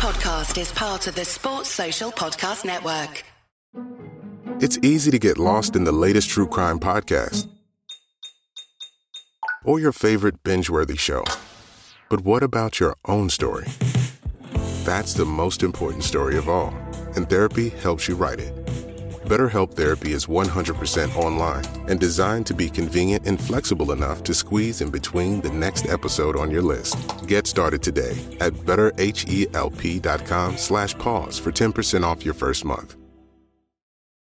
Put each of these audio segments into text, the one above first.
podcast is part of the Sports Social Podcast Network. It's easy to get lost in the latest true crime podcast or your favorite binge worthy show. But what about your own story? That's the most important story of all, and therapy helps you write it. BetterHelp Therapy is 100% online and designed to be convenient and flexible enough to squeeze in between the next episode on your list. Get started today at betterhelp.com slash pause for 10% off your first month.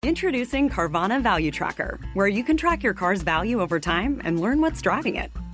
Introducing Carvana Value Tracker, where you can track your car's value over time and learn what's driving it.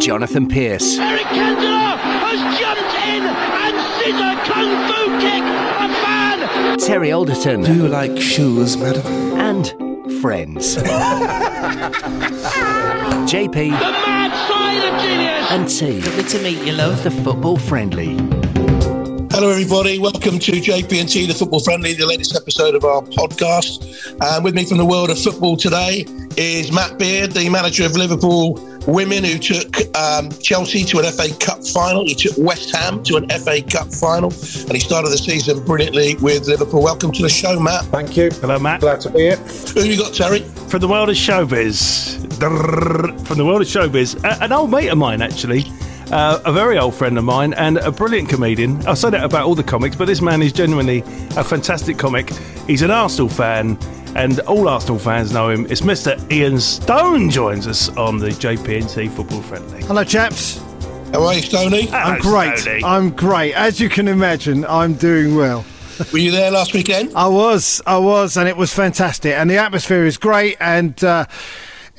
Jonathan Pearce. Eric Cantona has jumped in and scissor kung fu kick a fan. Terry Alderton. Do you like shoes, madam? And friends. JP. The mad side of genius. And T. Good to meet you, love. The football friendly. Hello, everybody. Welcome to JP&T, the Football Friendly, the latest episode of our podcast. And with me from the world of football today is Matt Beard, the manager of Liverpool Women, who took um, Chelsea to an FA Cup final. He took West Ham to an FA Cup final, and he started the season brilliantly with Liverpool. Welcome to the show, Matt. Thank you. Hello, Matt. Glad to be here. Who you got, Terry? From the world of showbiz. From the world of showbiz. An old mate of mine, actually. Uh, a very old friend of mine and a brilliant comedian. I say that about all the comics, but this man is genuinely a fantastic comic. He's an Arsenal fan, and all Arsenal fans know him. It's Mr. Ian Stone joins us on the JP&T Football Friendly. Hello, chaps. How are you, Stoney? I'm great. I'm great. As you can imagine, I'm doing well. Were you there last weekend? I was. I was, and it was fantastic. And the atmosphere is great. And uh,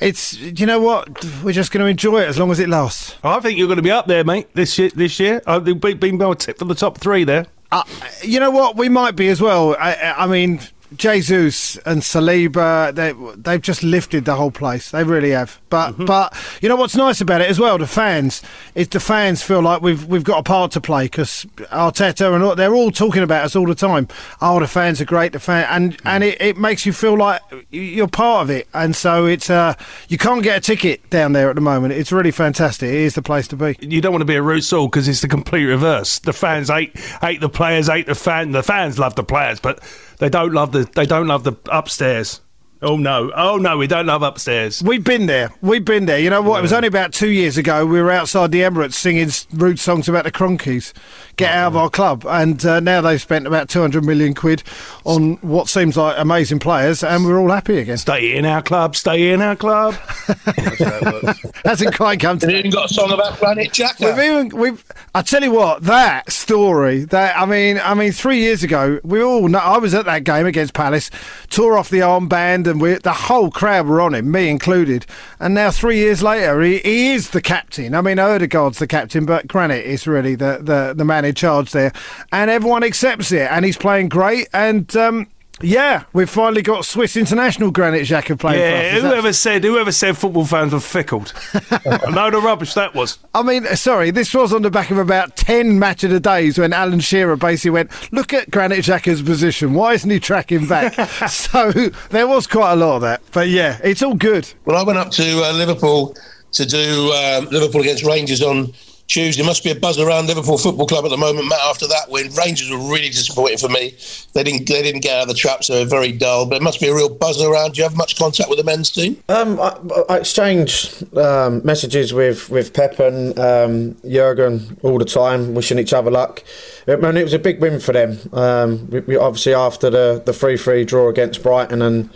it's, you know what? We're just going to enjoy it as long as it lasts. I think you're going to be up there, mate, this year. This year, I've been, been well tipped for the top three there. Uh, you know what? We might be as well. I, I mean, Jesus and Saliba, they they've just lifted the whole place. They really have. But Mm-hmm. but you know what's nice about it as well? The fans is the fans feel like we've we've got a part to play because Arteta and all, they're all talking about us all the time. Oh, the fans are great. The fan and Mm. and it, it makes you feel like you're part of it. And so it's uh you can't get a ticket down there at the moment. It's really fantastic. It is the place to be. You don't want to be a root soul because it's the complete reverse. The fans hate hate the players, hate the fan. The fans love the players, but they don't love the they don't love the upstairs. Oh no! Oh no! We don't love upstairs. We've been there. We've been there. You know what? It was only about two years ago. We were outside the Emirates singing rude songs about the Kroenkes. Get out of our club. And uh, now they've spent about 200 million quid on what seems like amazing players, and we're all happy again. Stay in our club. Stay in our club. Hasn't quite come to Have you even got a song about Granit Xhaka? We've even we've. I tell you what, that story. That I mean, I mean, three years ago, we all know. I was at that game against Palace, tore off the armband, we the whole crowd were on him, me included. And now three years later, he, he is the captain. I mean, Odegaard's the captain, but Granit is really the the the man in charge there, and everyone accepts it, and he's playing great. And um, yeah, we've finally got Swiss international Granit Xhaka playing for us. Yeah, that- whoever said whoever said football fans were fickled. a load of rubbish that was. I mean, sorry, this was on the back of about 10 match of the days when Alan Shearer basically went, Look at Granit Xhaka's position. Why isn't he tracking back? so there was quite a lot of that. But yeah, it's all good. Well, I went up to uh, Liverpool to do um, Liverpool against Rangers on Tuesday. Must be a buzz around Liverpool Football Club at the moment, Matt. After that win, Rangers were really disappointing for me. They didn't they didn't get out of the trap, so very dull. But it must be a real buzz around. Do you have much contact with the men's team? Um, I, I exchange um, messages with with Pep and um, Jurgen all the time, wishing each other luck. I mean, it was a big win for them. Um, we, we obviously after the the three three draw against Brighton and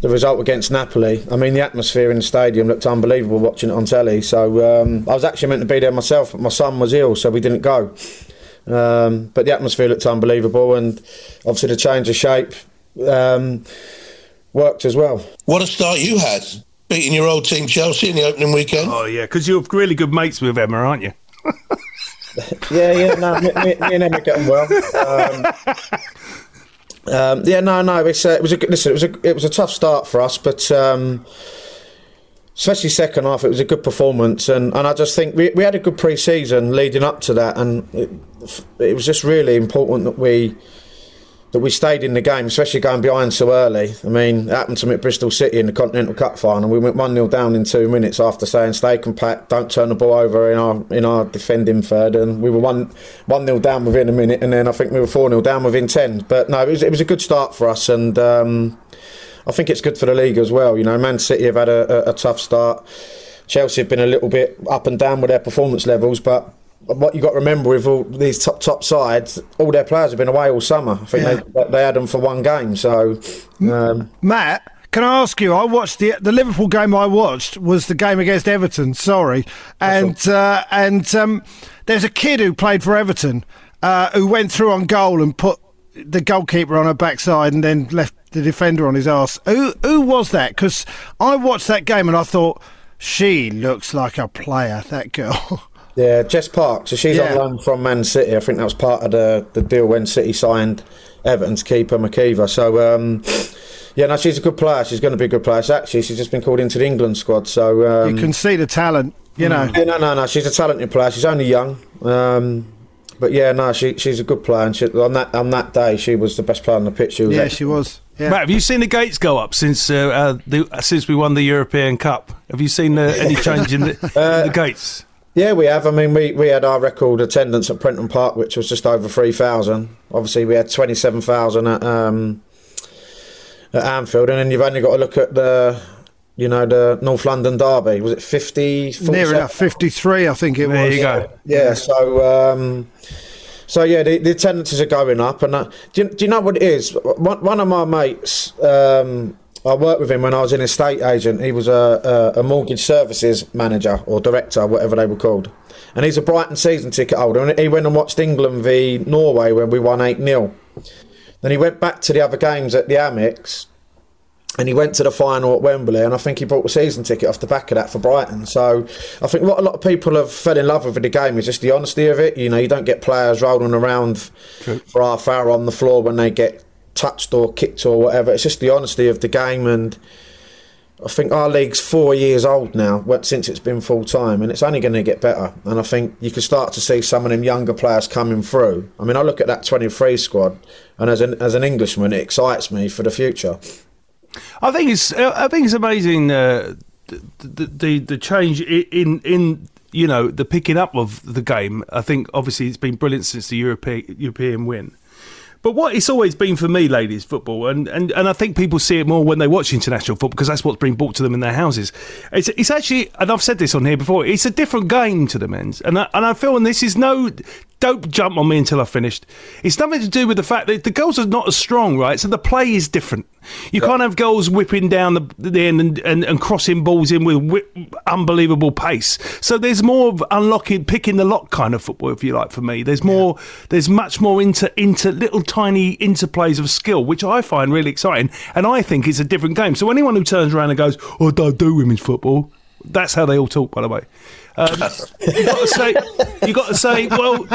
the result against Napoli. I mean, the atmosphere in the stadium looked unbelievable watching it on telly. So um, I was actually meant to be there myself, but my son was ill, so we didn't go. Um, but the atmosphere looked unbelievable, and obviously the change of shape um, worked as well. What a start you had, beating your old team Chelsea in the opening weekend. Oh yeah, because you're really good mates with Emma, aren't you? yeah, yeah, no, me, me, me and Emma get on well. Um, Um, yeah, no, no. It's, uh, it was a listen. It was a it was a tough start for us, but um, especially second half, it was a good performance, and, and I just think we, we had a good pre-season leading up to that, and it, it was just really important that we that we stayed in the game, especially going behind so early. I mean, it happened to me at Bristol City in the Continental Cup final. We went one 0 down in two minutes after saying stay compact, don't turn the ball over in our in our defending third, and we were one one 0 down within a minute, and then I think we were four 0 down within ten. But no, it was, it was a good start for us, and. Um, I think it's good for the league as well. You know, Man City have had a, a, a tough start. Chelsea have been a little bit up and down with their performance levels, but what you got to remember with all these top top sides, all their players have been away all summer. I think they, they had them for one game. So, um, Matt, can I ask you? I watched the the Liverpool game. I watched was the game against Everton. Sorry, and uh, and um, there's a kid who played for Everton uh, who went through on goal and put the goalkeeper on her backside and then left the defender on his arse. Who who was that? Because I watched that game and I thought she looks like a player. That girl. yeah, Jess Park. So she's Yeah. on loan from Man City. I think that was part of the, the deal when City signed Everton's keeper MacIver. So. Um, yeah, no, she's a good player. She's going to be a good player. So actually, she's just been called into the England squad. So um, you can see the talent. You know. Yeah, no, no, no. She's a talented player. She's only young, um, but yeah, no, she, she's a good player. And she, on that on that day, she was the best player on the pitch. She was Yeah, excellent. she was. Yeah. Matt, have you seen the gates go up since uh, uh, the, since we won the European Cup? Have you seen uh, any change in the, in the gates? Yeah, we have. I mean, we, we had our record attendance at Prenton Park, which was just over 3,000. Obviously, we had 27,000 at, um, at Anfield. And then you've only got to look at the, you know, the North London Derby. Was it 50? Near enough, 53, I think it There was. There you go. Yeah, so um, so yeah, the, the attendances are going up, and uh, do, you, do you know what it is? One, one of my mates, um, I worked with him when I was an estate agent. He was a, a, a mortgage services manager or director, whatever they were called, and he's a Brighton season ticket holder. And he went and watched England v Norway when we won eight 0 Then he went back to the other games at the Amex, and he went to the final at Wembley, and I think he bought a season ticket off the back of that for Brighton. So I think what a lot of people have fell in love with the game is just the honesty of it. You know, you don't get players rolling around for half hour on the floor when they get touched or kicked or whatever. It's just the honesty of the game, and I think our league's four years old now since it's been full time, and it's only going to get better. And I think you can start to see some of them younger players coming through. I mean, I look at that 23 squad, and as an as an Englishman, it excites me for the future. I think it's I think it's amazing uh, the, the the the change in in you know the picking up of the game. I think obviously it's been brilliant since the European European win. But what it's always been for me, ladies, football, and, and, and I think people see it more when they watch international football because that's what's being brought to them in their houses. It's, it's actually, and I've said this on here before, it's a different game to the men's. And I, and I feel, and this is no, don't jump on me until I've finished. It's nothing to do with the fact that the goals are not as strong, right? So the play is different. You can't have goals whipping down the, the end and, and, and crossing balls in with whip, unbelievable pace. So there's more of unlocking, picking the lock kind of football, if you like, for me. There's more, there's much more into into little tiny interplays of skill, which I find really exciting, and I think it's a different game. So anyone who turns around and goes, "Oh, don't do women's football," that's how they all talk, by the way. Um, you got to say, you got to say, well.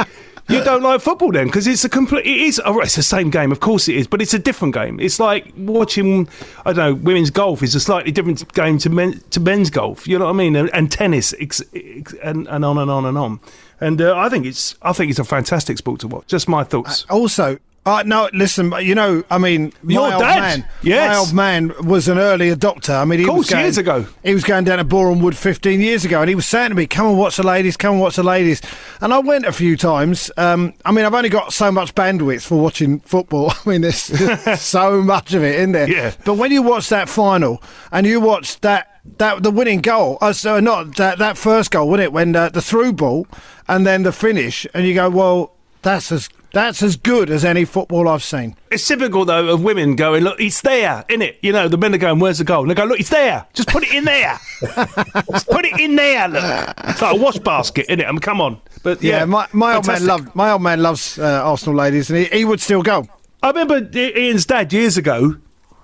You don't like football then, because it's a complete. It is. oh, It's the same game, of course it is, but it's a different game. It's like watching. I don't know. Women's golf is a slightly different game to men to men's golf. You know what I mean? And, and tennis, ex, ex, and, and on and on and on. And uh, I think it's. I think it's a fantastic sport to watch. Just my thoughts. Also, uh, no, listen, you know, I mean, Your my old dad? man, Yes. my old man was an early adopter. I mean, he Of course, was going, years ago. He was going down to Boreham Wood 15 years ago, and he was saying to me, "Come and watch the ladies, come and watch the ladies." And I went a few times. Um, I mean, I've only got so much bandwidth for watching football. I mean, there's so much of it in there. Yeah. But when you watch that final and you watch that that the winning goal, uh, so not that that first goal, wasn't it? When uh, the through ball and then the finish, and you go, "Well, that's as that's as good as any football I've seen." It's typical though of women going, "Look, it's there, in it." You know, the men are going, "Where's the goal?" And they go, "Look, it's there. Just put it in there. Just put it in there. Look, it's like a wash basket, in it. I mean, come on." But Yeah, yeah, my, my old man loved my old man loves uh, Arsenal ladies, and he, he would still go. I remember Ian's dad years ago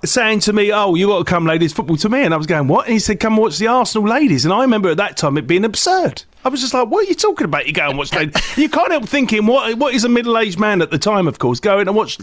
saying to me, "Oh, you got to come, ladies, football to me," and I was going, "What?" And he said, "Come watch the Arsenal ladies." And I remember at that time it being absurd. I was just like, "What are you talking about? You go and watch ladies?" you can't help thinking, "What? What is a middle-aged man at the time? Of course, going and watch."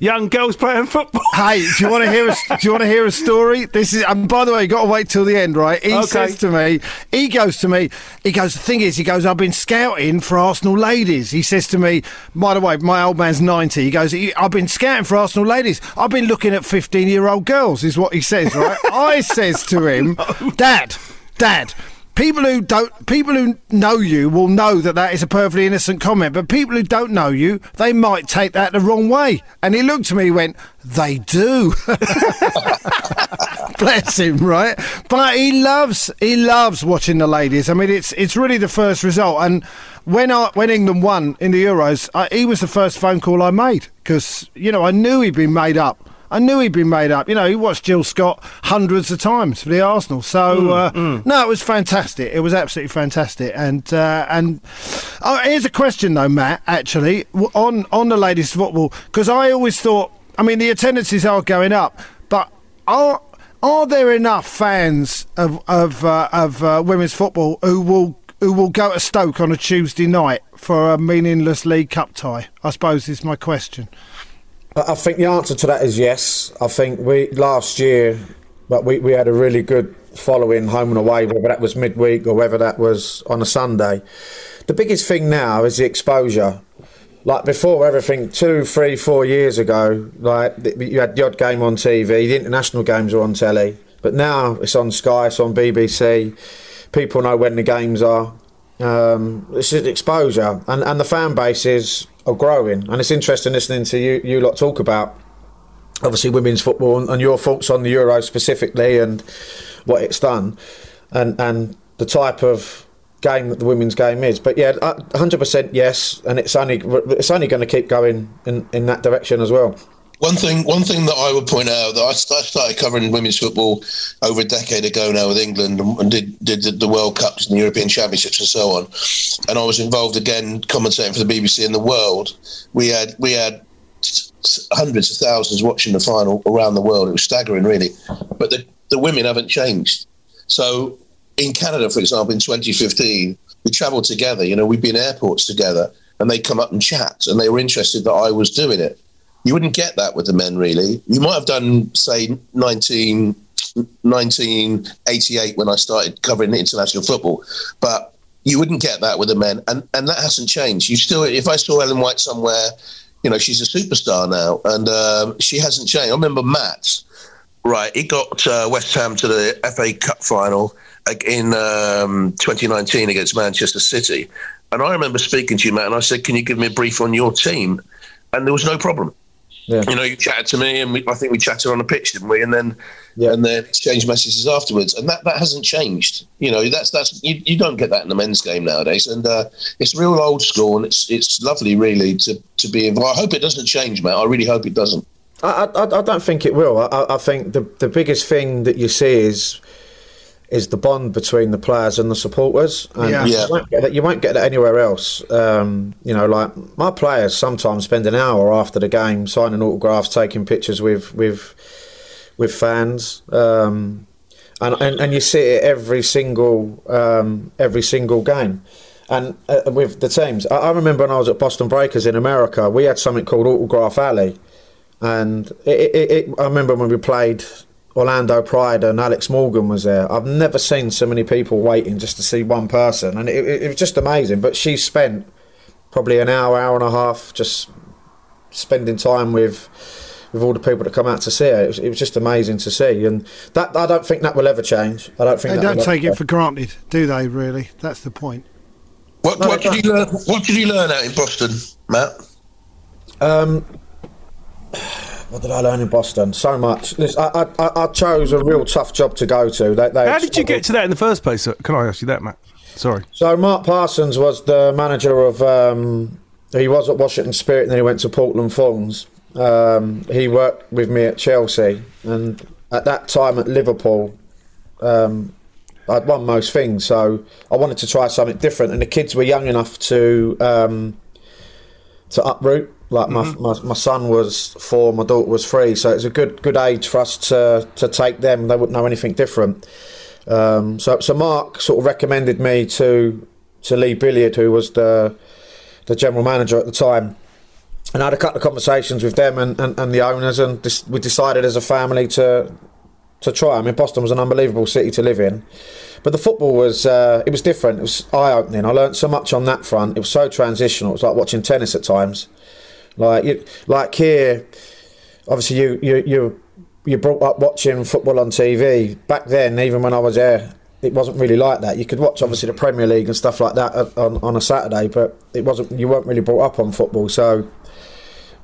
Young girls playing football. Hey, do you want to hear a do you want to hear a story? This is and by the way, you got to wait till the end, right? He Okay. says to me, he goes to me, he goes. The thing is, he goes, I've been scouting for Arsenal ladies. He says to me, by the way, my old man's ninety. He goes, I've been scouting for Arsenal ladies. I've been looking at fifteen-year-old girls. Is what he says, right? I says to him, Dad, Dad. People who don't, people who know you will know that that is a perfectly innocent comment. But people who don't know you, they might take that the wrong way. And he looked at me, and went, "They do." Bless him, right? But he loves, he loves watching the ladies. I mean, it's it's really the first result. And when I when England won in the Euros, I, he was the first phone call I made because you know I knew he'd been made up. I knew he'd been made up. You know, he watched Jill Scott hundreds of times for the Arsenal. So uh, no, it was fantastic. It was absolutely fantastic. And uh, and oh, here's a question though, Matt. Actually, on on the ladies' football, because I always thought, I mean, the attendances are going up, but are are there enough fans of of uh, of uh, women's football who will who will go to Stoke on a Tuesday night for a meaningless League Cup tie? I suppose is my question. I think the answer to that is yes. I think we last year, but we, we had a really good following home and away, whether that was midweek or whether that was on a Sunday. The biggest thing now is the exposure. Like before, everything two, three, four years ago, like you had the odd game on TV, the international games were on telly, but now it's on Sky, it's on BBC. People know when the games are. Um, it's exposure, and and the fan bases are growing, and it's interesting listening to you you lot talk about obviously women's football and, and your thoughts on the Euro specifically and what it's done, and and the type of game that the women's game is. But yeah, hundred percent yes, and it's only it's only going to keep going in, in that direction as well. One thing, one thing that I would point out that I started covering women's football over a decade ago now with England and, and did did the, World Cups and the European Championships and so on, and I was involved again commentating for the BBC in the world. We had we had hundreds of thousands watching the final around the world. It was staggering, really. But the the women haven't changed. So in Canada, for example, in 2015, we travelled together. You know, we'd be in airports together, and they'd come up and chat, and they were interested that I was doing it. You wouldn't get that with the men, really. You might have done, say, 19, 1988 when I started covering international football, but you wouldn't get that with the men, and and that hasn't changed. You still, if I saw Ellen White somewhere, you know, she's a superstar now, and um, she hasn't changed. I remember Matt, right? He got uh, West Ham to the FA Cup final in um, 2019 against Manchester City, and I remember speaking to you, Matt, and I said, "Can you give me a brief on your team?" And there was no problem. Yeah. You know, you chatted to me, and we, I think we chatted on the pitch, didn't we? And then, yeah. and then exchanged messages afterwards, and that, that hasn't changed. You know, that's that's you, you don't get that in the men's game nowadays, and uh, it's real old school, and it's it's lovely, really, to to be involved. I hope it doesn't change, Matt. I really hope it doesn't. I, I, I don't think it will. I, I think the the biggest thing that you see is is the bond between the players and the supporters. And Yeah. Yeah. You, won't get that, you won't get that anywhere else. Um, you know, like my players sometimes spend an hour after the game signing autographs, taking pictures with with with fans. Um, and, and and you see it every single um, every single game. And uh, with the teams, I, I remember when I was at Boston Breakers in America, we had something called Autograph Alley, and it, it, it, I remember when we played Orlando Pride and Alex Morgan was there. I've never seen so many people waiting just to see one person, and it, it, it was just amazing. But she spent probably an hour, hour and a half just spending time with with all the people that come out to see her. It was, it was just amazing to see, and that I don't think that will ever change. I don't think They that don't will take ever it for granted, do they? Really, that's the point. What, No, what did it you learn? What did you learn out in Boston, Matt? Um, what did I learn in Boston? So much. Listen, I, I, I- chose a real tough job to go to. They, they How did you get to that in the first place? Can I ask you that, Matt? Sorry. So Mark Parsons was the manager of. Um, he was at Washington Spirit, and then he went to Portland Thorns. Um, he worked with me at Chelsea, and at that time at Liverpool, um, I'd won most things. So I wanted to try something different, and the kids were young enough to um, to uproot. Like my, my my son was four, my daughter was three, so it's a good good age for us to to take them. They wouldn't know anything different. Um, so so Mark sort of recommended me to to Lee Billiard, who was the the general manager at the time, and I had a couple of conversations with them and, and, and the owners, and dis- we decided as a family to to try. I mean, Boston was an unbelievable city to live in, but the football was uh, it was different. It was eye opening. I learned so much on that front. It was so transitional. It was like watching tennis at times. Like you, like here, obviously you you you you brought up watching football on TV. Back then, even when I was there, it wasn't really like that. You could watch obviously the Premier League and stuff like that uh, on, on a Saturday, but it wasn't. You weren't really brought up on football, so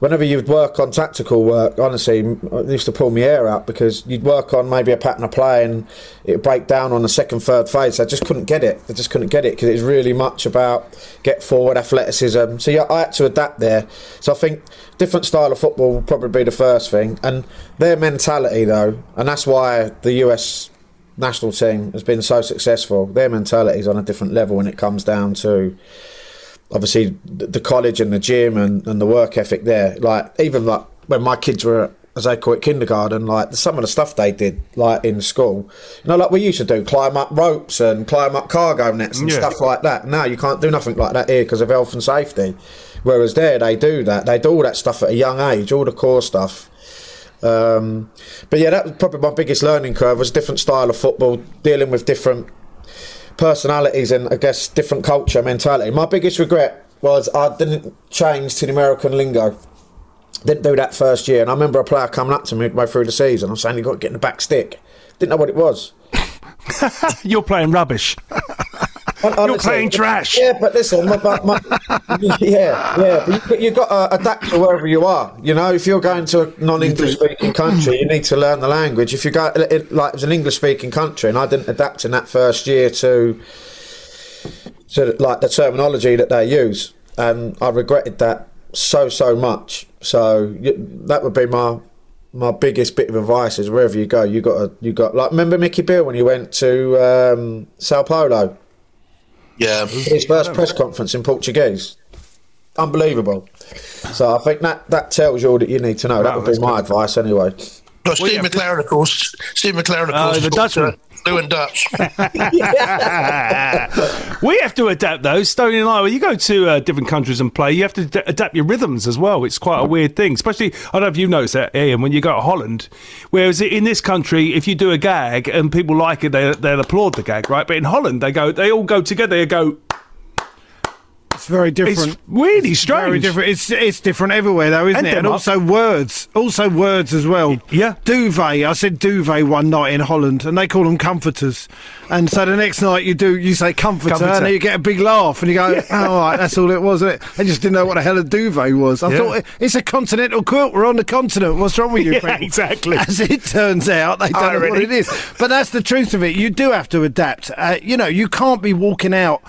whenever you'd work on tactical work, honestly, it used to pull me hair out because you'd work on maybe a pattern of play and it'd break down on the second, third phase. I just couldn't get it. I just couldn't get it because it's really much about get forward athleticism. So yeah, I had to adapt there. So I think different style of football would probably be the first thing, and their mentality though, and that's why the US national team has been so successful. Their mentality is on a different level when it comes down to obviously the college and the gym and, and the work ethic there. Like even like when my kids were as they call it kindergarten, like some of the stuff they did like in school, you know, like we used to do, climb up ropes and climb up cargo nets and Yeah. stuff like that. Now you can't do nothing like that here because of health and safety. Whereas there they do that. They do all that stuff at a young age, all the core stuff. Um, but yeah, that was probably my biggest learning curve was different style of football, dealing with different personalities and I guess different culture mentality. My biggest regret was I didn't change to the American lingo. Didn't do that first year, and I remember a player coming up to me midway through the season. I'm saying you got to get in the back stick. Didn't know what it was. You're playing rubbish. You're playing trash. Yeah, but listen, my, my, my, yeah, yeah. But you, you got to adapt to wherever you are. You know, if you're going to a non-English speaking country, you need to learn the language. If you go it, like it was an English speaking country, and I didn't adapt in that first year to to like the terminology that they use, and I regretted that so so much. So that would be my my biggest bit of advice is wherever you go, you got to, you got like remember Mickey Beale when he went to um, Sao Paulo. Yeah, his first press conference in Portuguese. Unbelievable. So I think that that tells you all that you need to know. that would be my advice anyway. No, Steve McClaren, of course. Steve McClaren, of Oh, course. the Dutchman. Fluent Dutch. we have to adapt though. Stoney and I, when you go to uh, different countries and play, you have to ad- adapt your rhythms as well. It's quite a weird thing, especially I don't know if you noticed that, Ian, when you go to Holland. Whereas in this country, if you do a gag and people like it, they they'll applaud the gag, right? But in Holland, they go, they all go together. They go. It's very different. It's really strange. Very different. It's it's different everywhere though, isn't And it? And also words, also words as well. Yeah. Duvet. I said duvet one night in Holland, and they call them comforters. And so the next night you do, you say comforter, Comforter. and then you get a big laugh, and you go, "Oh, all right, that's all it was." Isn't it? I just didn't know what the hell a duvet was. I Yeah. thought it's a continental quilt. We're on the continent. What's wrong with you? Yeah, exactly. As it turns out, they don't know what it is. But that's the truth of it. You do have to adapt. Uh, you know, you can't be walking out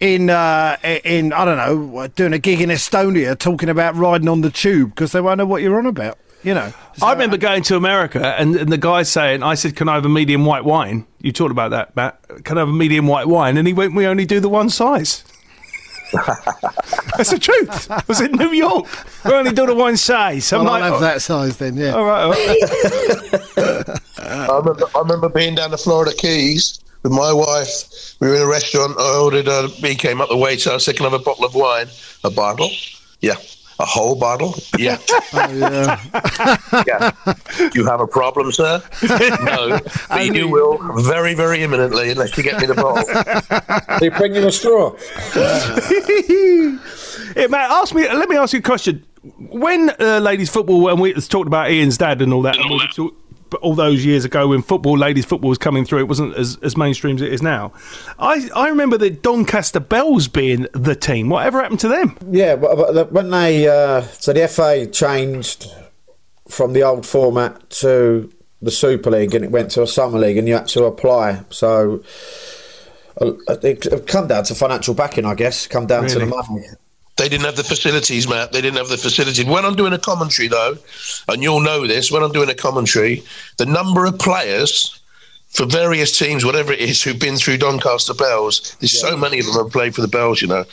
in uh, in I don't know doing a gig in Estonia talking about riding on the tube because they won't know what you're on about. You know. I remember going to America and, and the guy saying, I said, Can I have a medium white wine? You talked about that, Matt. Can I have a medium white wine? And he went, We only do the one size. That's the truth. I was in New York. We only do the one size. I'm Well, like, I'll have "Oh, that size then. Yeah. All right. All right. I remember, I remember being down the Florida Keys with my wife. We were in a restaurant. I ordered a. He came up the waiter. I said, "Can I have a bottle of wine? A bottle? Yeah. A whole bottle? Yeah. Oh, yeah. yeah. You have a problem, sir? No. But you will very, very imminently unless you get me the bottle. They bring you a straw. Yeah, Matt, ask me. Let me ask you a question. When uh, ladies football, when we talked about Ian's dad and all that, and we talk- but all those years ago when football, ladies football was coming through, it wasn't as, as mainstream as it is now. I I remember the Doncaster Belles being the team. Whatever happened to them? Yeah, but, when they uh, so the FA changed from the old format to the Super League and it went to a Summer League and you had to apply. So uh, it, it come down to financial backing, I guess. Come down to the money. They didn't have the facilities, Matt. They didn't have the facilities. When I'm doing a commentary, though, and you'll know this, when I'm doing a commentary, the number of players for various teams, whatever it is, who've been through Doncaster Belles, there's so many of them have played for the Belles, you know.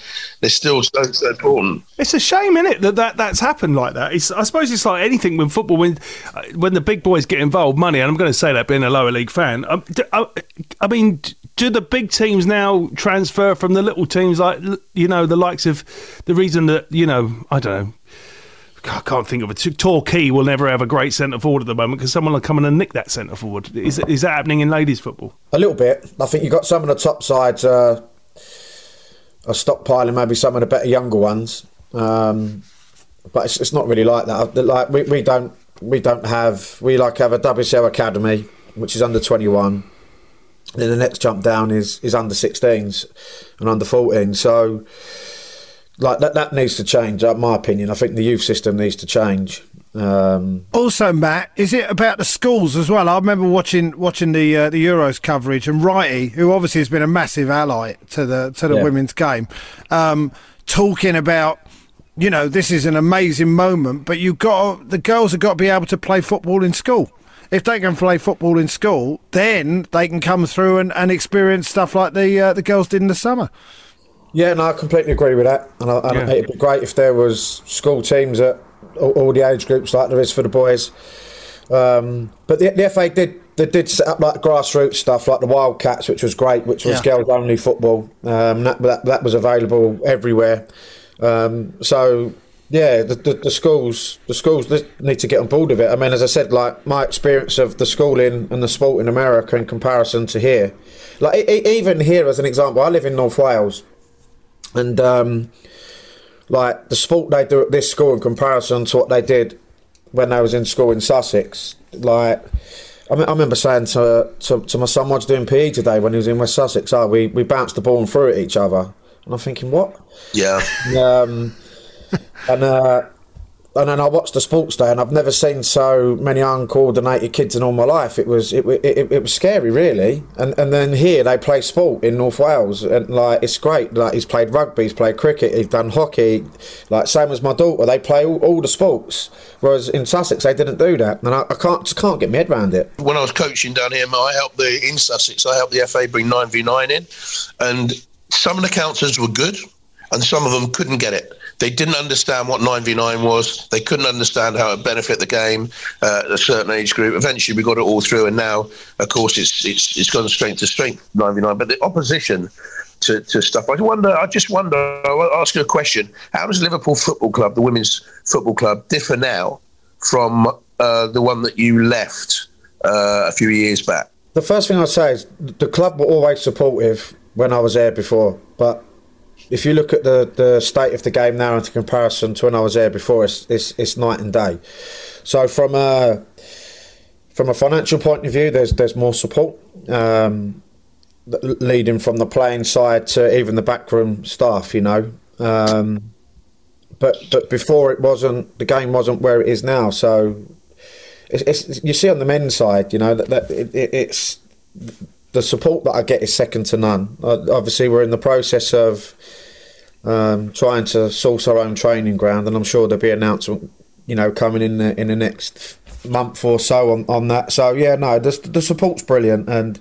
They're still so, so important. It's a shame, isn't it, that, that that's happened like that. It's, I suppose it's like anything when football, when when the big boys get involved, money. And I'm going to say that being a lower league fan. Um, do, uh, I mean, do the big teams now transfer from the little teams, like you know, the likes of the reason that you know, I don't know. I can't think of it. Torquay will never have a great centre forward at the moment because someone will come in and nick that centre forward. Is, is that happening in ladies football? A little bit. I think you've got some of the top sides uh, are stockpiling maybe some of the better younger ones, um, but it's, it's not really like that. Like we, we don't we don't have we like have a WSL academy which is under twenty one. Then the next jump down is is under 16s and under 14. So like that that needs to change. In my opinion, I think the youth system needs to change. Um, also, Matt, is it about the schools as well? I remember watching watching the uh, the Euros coverage, and Wrighty, who obviously has been a massive ally to the to the Yeah. women's game, um, talking about. You know, this is an amazing moment, but you got the girls have got to be able to play football in school. If they can play football in school, then they can come through and, and experience stuff like the uh, the girls did in the summer. Yeah, no, I completely agree with that. And, I, and Yeah. it'd be great if there was school teams at all, all the age groups like there is for the boys. Um, but the, the FA did they did set up like grassroots stuff like the Wildcats, which was great, which was Yeah. girls only football. Um, that, that that was available everywhere. Um, so yeah, the, the, the schools the schools need to get on board with it. I mean, as I said, like my experience of the schooling and the sport in America in comparison to here, like even here as an example, I live in North Wales and um, like the sport they do at this school in comparison to what they did when I was in school in Sussex, like. I, mean, I remember saying to, to to my son, "What's doing PE today?" When he was in West Sussex, oh, we we bounced the ball and threw at each other, and I'm thinking, what? Yeah. Um, and uh, and then I watched the sports day, and I've never seen so many uncoordinated kids in all my life. It was it, it, it, was scary, really. And and then here they play sport in North Wales, and like it's great. Like he's played rugby, he's played cricket, he's done hockey. Like same as my daughter, they play all, all the sports. Whereas in Sussex they didn't do that, and I, I can't just can't get my head around it. when I was coaching down here, I helped the in Sussex. I helped the FA bring nine v nine in, and some of the councillors were good, and some of them couldn't get it. They didn't understand what nine v nine was. They couldn't understand how it benefit the game uh, a certain age group. Eventually, we got it all through, and now, of course, it's it's it's gone strength to strength nine v nine. But the opposition. To, to stuff. I wonder. I just wonder. I'll ask you a question. How does Liverpool Football Club, the women's football club, differ now from uh, the one that you left uh, a few years back? The first thing I'd say is the club were always supportive when I was there before, but if you look at the, the state of the game now in comparison to when I was there before, it's, it's, it's night and day. So from a from a financial point of view, there's there's more support, um, leading from the playing side to even the backroom staff. You know, um, but but before it wasn't the game wasn't where it is now. So it's, it's you see on the men's side, you know that, that it, it, it's the support that I get is second to none. Uh, obviously, we're in the process of um, trying to source our own training ground, and I'm sure there'll be an announcement, you know, coming in the, in the next month or so on, on that. So yeah, no, the, the support's brilliant, and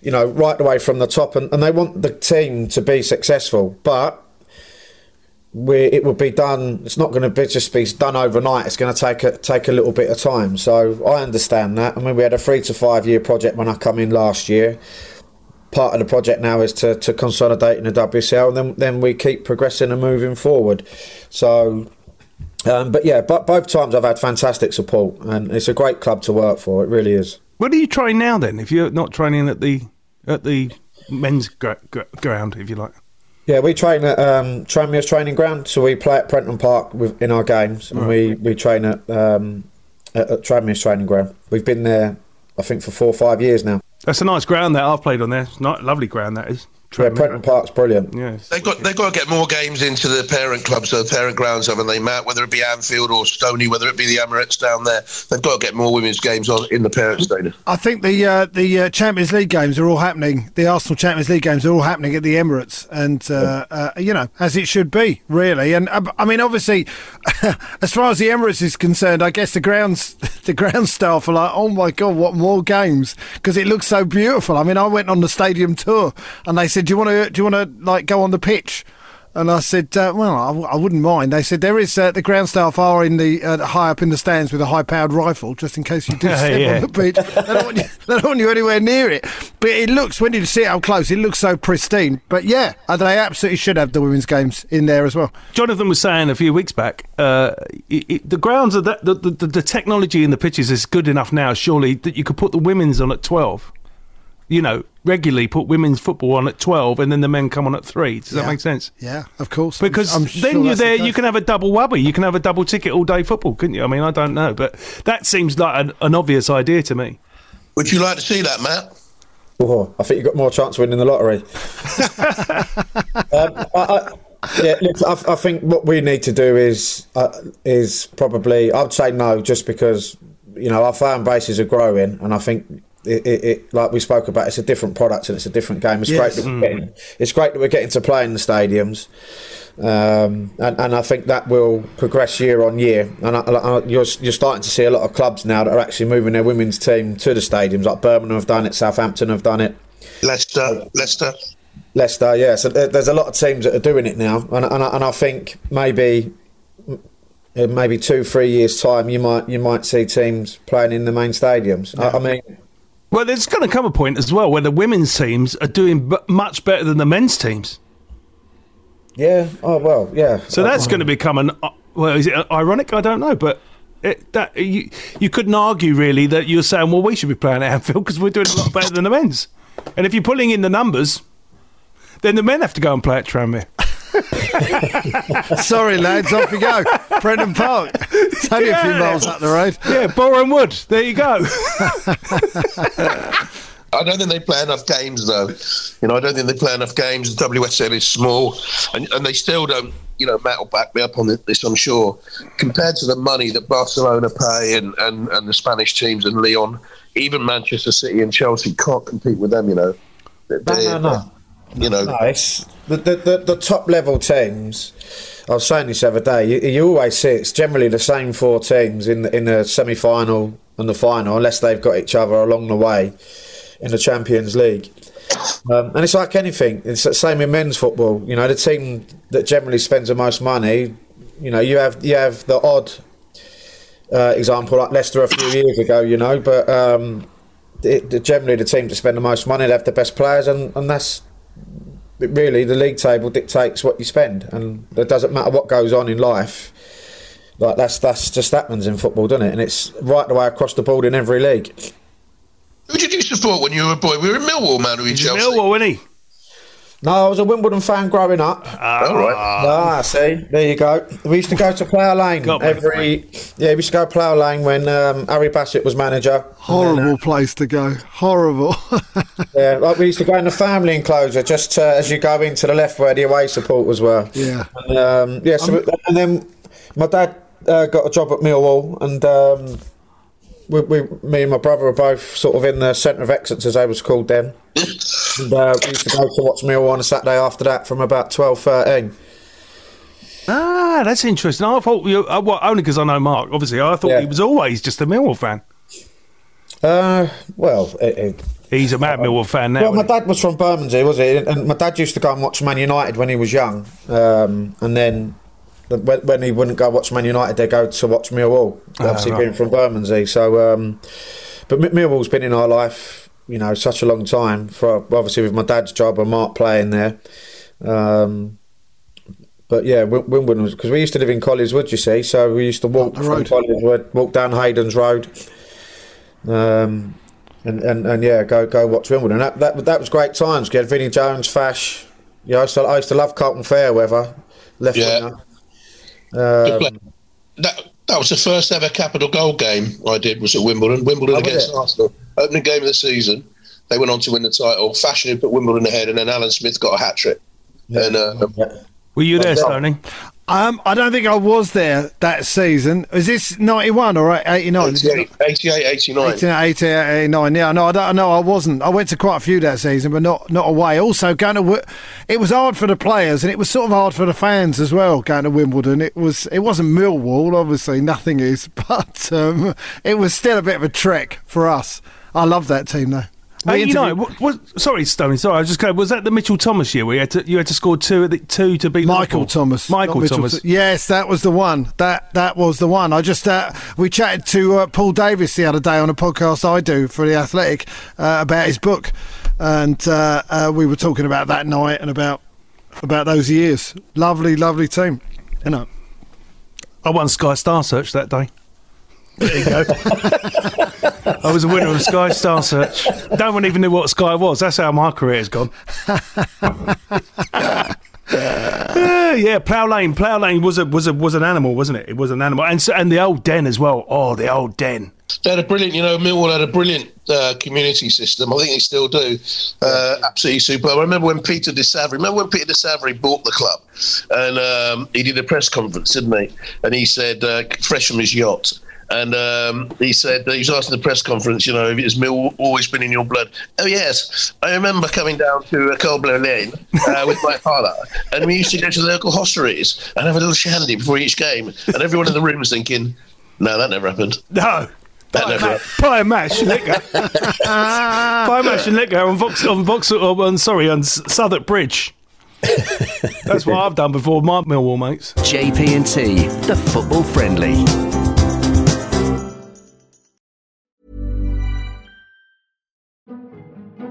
you know, right away from the top, and, and they want the team to be successful, but. We, it will be done. It's not going to be just be done overnight. It's going to take a, take a little bit of time. So I understand that. I mean, we had a three to five year project when I come in last year. Part of the project now is to, to consolidate in the WSL, and then then we keep progressing and moving forward. So, um, but yeah, but both times I've had fantastic support, and it's a great club to work for. It really is. What do you train now then? If you're not training at the at the men's ground, if you like. Yeah, we train at um, Tranmere's training ground, so we play at Prenton Park with, in our games, and we, we train at, um, at, at Tranmere's training ground. We've been there, I think, for four or five years now. That's a nice ground that I've played on there. It's not lovely ground that is. Yeah, Prenton Park's brilliant. Yeah, They've got they've got to get more games into the parent clubs, the parent grounds, haven't they, Matt? Whether it be Anfield or Stony, whether it be the Emirates down there, they've got to get more women's games on in the parent stadium. I think the uh, the uh, Champions League games are all happening. The Arsenal Champions League games are all happening at the Emirates, and uh, uh, you know as it should be, really. And uh, I mean, obviously, as far as the Emirates is concerned, I guess the grounds the ground staff are like, oh my god, what more games? Because it looks so beautiful. I mean, I went on the stadium tour, and they said, do you want to do you want to like go on the pitch? And I said, uh, well, I, w- I wouldn't mind. They said there is uh, the ground staff are in the uh, high up in the stands with a high-powered rifle, just in case you do step Yeah. on the pitch. They don't, want you, they don't want you anywhere near it. But it looks when you see it up close, it looks so pristine. But yeah, uh, they absolutely should have the women's games in there as well. Jonathan was saying a few weeks back, uh, it, it, the grounds are that the, the, the technology in the pitches is good enough now, surely, that you could put the women's on at twelve. You know, regularly put women's football on at twelve, and then the men come on at three. Does that make sense? Yeah, of course. Because I'm then sure you're there, you can have a double wubby, you can have a double ticket all day football, couldn't you? I mean, I don't know, but that seems like an, an obvious idea to me. Would you like to see that, Matt? Oh, I think you've got more chance of winning the lottery. um, I, I, yeah, look, I, I think what we need to do is uh, is probably I'd say no, just because you know our fan bases are growing, and I think. It, it, it, like we spoke about, it's a different product and it's a different game. It's Yes. great. That we're getting, it's great that we're getting to play in the stadiums, um, and, and I think that will progress year on year. And I, I, you're you're starting to see a lot of clubs now that are actually moving their women's team to the stadiums. Like Birmingham have done it, Southampton have done it. Leicester, Leicester. Leicester, yeah. So there's a lot of teams that are doing it now, and and I, and I think maybe in maybe two, three years' time, you might you might see teams playing in the main stadiums. I, I mean, Well, there's going to come a point as well where the women's teams are doing b- much better than the men's teams. yeah. Oh well, yeah. So that's going to become an uh, well, is it ironic? I don't know, but it, that you you couldn't argue really that you're saying, well, we should be playing at Anfield because we're doing a lot better than the men's. And if you're pulling in the numbers, then the men have to go and play at Tranmere. Sorry, lads, off we go. Prenton Park. It's only a few Yeah. miles up the road. Yeah, Boreham Wood. There you go. I don't think they play enough games, though. You know, I don't think they play enough games. The WSL is small, and, and they still don't. You know, Matt will back me up on this, I'm sure. Compared to the money that Barcelona pay and, and, and the Spanish teams and Lyon, even Manchester City and Chelsea can't compete with them. You know, They're- no, no. You know, No, it's the, the, the, the top level teams. I was saying this the other day. You, you always see it's generally the same four teams in the, in the semi final and the final, unless they've got each other along the way in the Champions League. Um, and it's like anything. It's the same in men's football. You know, the team that generally spends the most money. You know, you have you have the odd uh, example like Leicester a few years ago. You know, but um, it, the- generally the team that spend the most money, they have the best players, and, and that's really the league table dictates what you spend, and it doesn't matter what goes on in life. Like that's that's just happens in football, doesn't it? And it's right the way across the board in every league. who did you support when you were a boy? We were in Millwall, man. We He's Chelsea. Millwall, isn't he? No, I was a Wimbledon fan growing up. All right. Ah, see, there you go. We used to go to Plough Lane Got me. every. Yeah, we used to go to Plough Lane when um, Harry Bassett was manager. Horrible place to go. Horrible. Yeah, like we used to go in the family enclosure just uh, as you go into the left where the away supporters were. Yeah. And, um, yeah. So, and then my dad uh, got a job at Millwall, and um, we, we, me and my brother were both sort of in the centre of excellence, as they was called then. and uh, we used to go to watch Millwall on a Saturday after that from about 12, 13. Ah, that's interesting. I thought you, uh, well, only because I know Mark. Obviously, I thought Yeah. he was always just a Millwall fan. Uh, well, it, it, He's a mad Millwall fan now. Well, my dad was from Bermondsey, was he? And my dad used to go and watch Man United when he was young. Um, and then when, when he wouldn't go watch Man United, they'd go to watch Millwall. Ah, Obviously, right. being from Bermondsey. So, um, but Mi- Millwall's been in our life, you know, such a long time. For obviously with my dad's job and Mark playing there. Um, but yeah, Wim- Wimbledon was because we used to live in Colliers Wood, you see. So we used to walk the from road. Collies walk down Haydons Road. Um, and, and, and yeah, go go watch Wimbledon. That that, that was great times. You had Vinnie Jones, Fash. Yeah, I used to, I used to love Carlton Fairweather, left Yeah. winger. Good Um. That that was the first ever Capital Gold game I did was at Wimbledon. Wimbledon Oh, against it? Arsenal, opening game of the season. They went on to win the title. Fashanu who put Wimbledon ahead, and then Alan Smith got a hat trick. And uh, Were you there, Yeah. Stoney? Um, I don't think I was there that season. Was this 91 or 89? 88, 88, 89. 18, 18, 89. Yeah, no, I don't know. I wasn't. I went to quite a few that season, but not not away. Also, going to it was hard for the players, and it was sort of hard for the fans as well. Going to Wimbledon, it was it wasn't Millwall, obviously, nothing is, but um, it was still a bit of a trek for us. I love that team though. Hey, you know, interviewed- what, what, sorry, Stoney. Sorry, I was just going. Was that the Mitchell Thomas year? Where you had to you had to score two at the, two to beat Michael Liverpool? Thomas. Michael not Mitchell Thomas. Yes, that was the one. That that was the one. I just uh, we chatted to uh, Paul Davis the other day on a podcast I do for the Athletic uh, about his book, and uh, uh, we were talking about that night and about about those years. Lovely, lovely team. You know. I won Sky Star Search that day. There you go. I was a winner of Sky Star Search. No one even knew what Sky was. That's how my career has gone. Uh, yeah, Plough Lane. Plough Lane was a was a was an animal, wasn't it? It was an animal, and so, and the old den as well. Oh, the old den. They had a brilliant, you know, Millwall had a brilliant uh, community system. I think they still do. Uh, absolutely super. I remember when Peter de Savary, remember when Peter de Savary bought the club and um, he did a press conference, didn't he? And he said, uh, fresh from his yacht. And um, he said, he was asked in the press conference, you know, has Mill always been in your blood? Oh, yes. I remember coming down to uh, Coldblow Lane uh, with my father, and we used to go to the local hostelries and have a little shandy before each game. And everyone in the room was thinking, no, that never happened. No. That never happened. Buy a match and liquor. Buy a match and liquor on Vox on Vox on sorry on Southwark Bridge. That's what I've done before my Millwall mates. JP and T, the football friendly.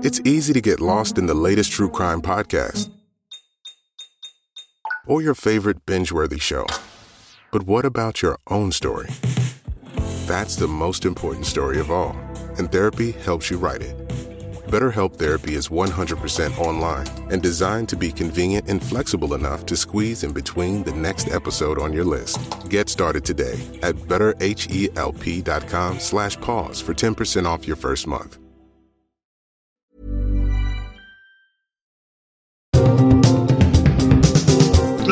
It's easy to get lost in the latest true crime podcast or your favorite binge worthy show. But what about your own story? That's the most important story of all, and therapy helps you write it. BetterHelp Therapy is 100% online and designed to be convenient and flexible enough to squeeze in between the next episode on your list. Get started today at betterhelp.com slash pause for 10% off your first month.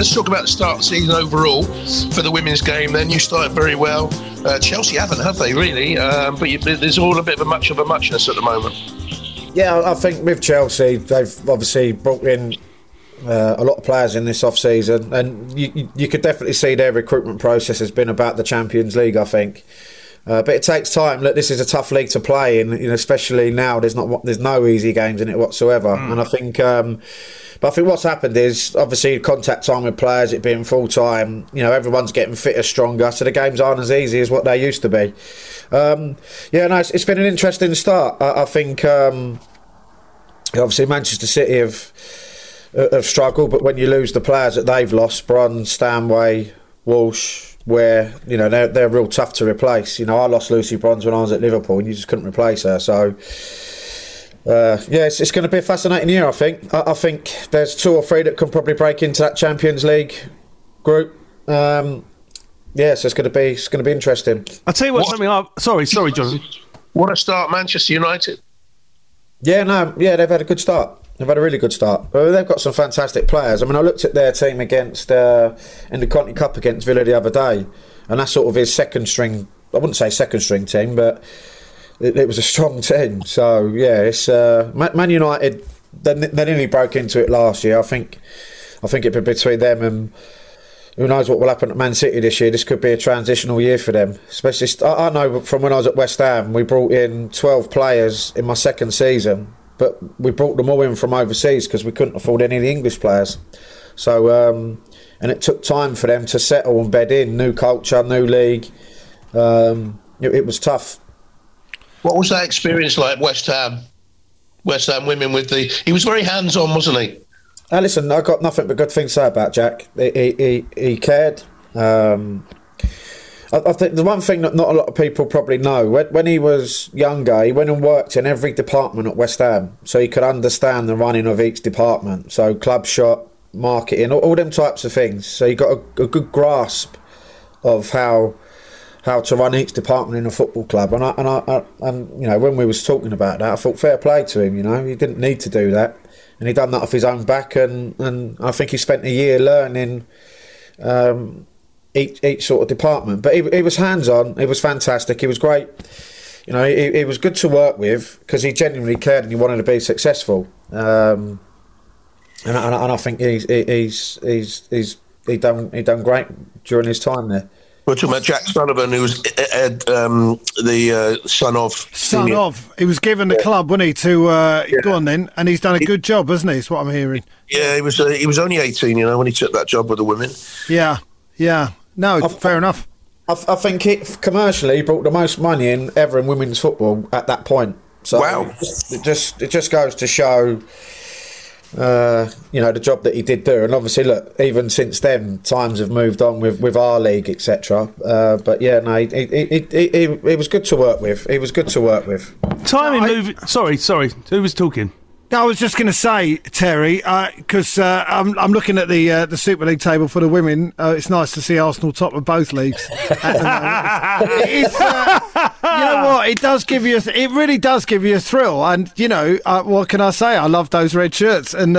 Let's talk about the start of the season overall for the women's game. Then you started very well. Uh, Chelsea haven't, have they? Really? Um, but you, there's all a bit of a much of a muchness at the moment. Yeah, I think with Chelsea, they've obviously brought in uh, a lot of players in this off season, and you- you could definitely see their recruitment process has been about the Champions League. I think. Uh, but it takes time. Look, this is a tough league to play in, you know, especially now. There's not, there's no easy games in it whatsoever. And I think, um, but I think what's happened is obviously contact time with players, it being full time. You know, everyone's getting fitter, stronger, so the games aren't as easy as what they used to be. Um, yeah, no, it's, it's been an interesting start. I, I think. Um, obviously Manchester City have have struggled, but when you lose the players that they've lost, Bron, Stanway, Walsh, where you know they're they're real tough to replace. You know, I lost Lucy Bronze when I was at Liverpool, and you just couldn't replace her. So. Uh, yeah, it's, it's going to be a fascinating year. I think. I, I think there's two or three that can probably break into that Champions League group. Um, yeah, so it's going to be it's going to be interesting. I'll tell you what, What? something I sorry, sorry, Jonathan. What a start, Manchester United. Yeah, no, yeah, they've had a good start. They've had a really good start. They've got some fantastic players. I mean, I looked at their team against uh, in the Conti Cup against Villa the other day, and that's sort of his second string. I wouldn't say second string team, but it, it was a strong team. So yeah, it's uh, Man United. They, they nearly broke into it last year. I think. I think it'd be between them and who knows what will happen at Man City this year. This could be a transitional year for them. Especially, I I know from when I was at West Ham, we brought in 12 players in my second season, but we brought them all in from overseas because we couldn't afford any of the English players. So, um, and it took time for them to settle and bed in. New culture, new league. Um, it, it was tough. What was that experience like, West Ham? West Ham women with the. He was very hands on, wasn't he? Now, listen, I got nothing but good things to say about Jack. He he, he, he cared. Um, I, I think the one thing that not a lot of people probably know when, when he was younger, he went and worked in every department at West Ham, so he could understand the running of each department. So club shop, marketing, all, all them types of things. So he got a, a good grasp of how how to run each department in a football club. And I, and I, I and you know when we was talking about that, I thought fair play to him. You know, he didn't need to do that, and he done that off his own back. And, and I think he spent a year learning um, each each sort of department. But he, he was hands on. He was fantastic. He was great. You know, he, he was good to work with because he genuinely cared and he wanted to be successful. Um, and, I- and, and I think he's he- he's he's he's he done he done great during his time there. We're talking about Jack Sullivan, who was Ed, um, the uh, son of. Son senior- of. He was given the club, wasn't he, to uh, go on then, and he's done a good job, hasn't he? Is what I'm hearing. Yeah, he was. Uh, he was only eighteen, you know, when he took that job with the women. Yeah, yeah. No, fair enough. I, I think it commercially brought the most money in ever in women's football at that point. So Wow. it just, it just it just goes to show, uh, you know, the job that he did do. And obviously, look, even since then, times have moved on with, with our league, etc. Uh, but yeah, no, it, it, it, it, it, it was good to work with. It was good to work with. Timing movie. Sorry, sorry. Who was talking? I was just going to say, Terry, because uh, I'm, I'm looking at the uh, the Super League table for the women. Uh, it's nice to see Arsenal top of both leagues. moment. It's, uh, you know what? It does give you. A th- it really does give you a thrill. And you know, uh, what can I say? I love those red shirts. And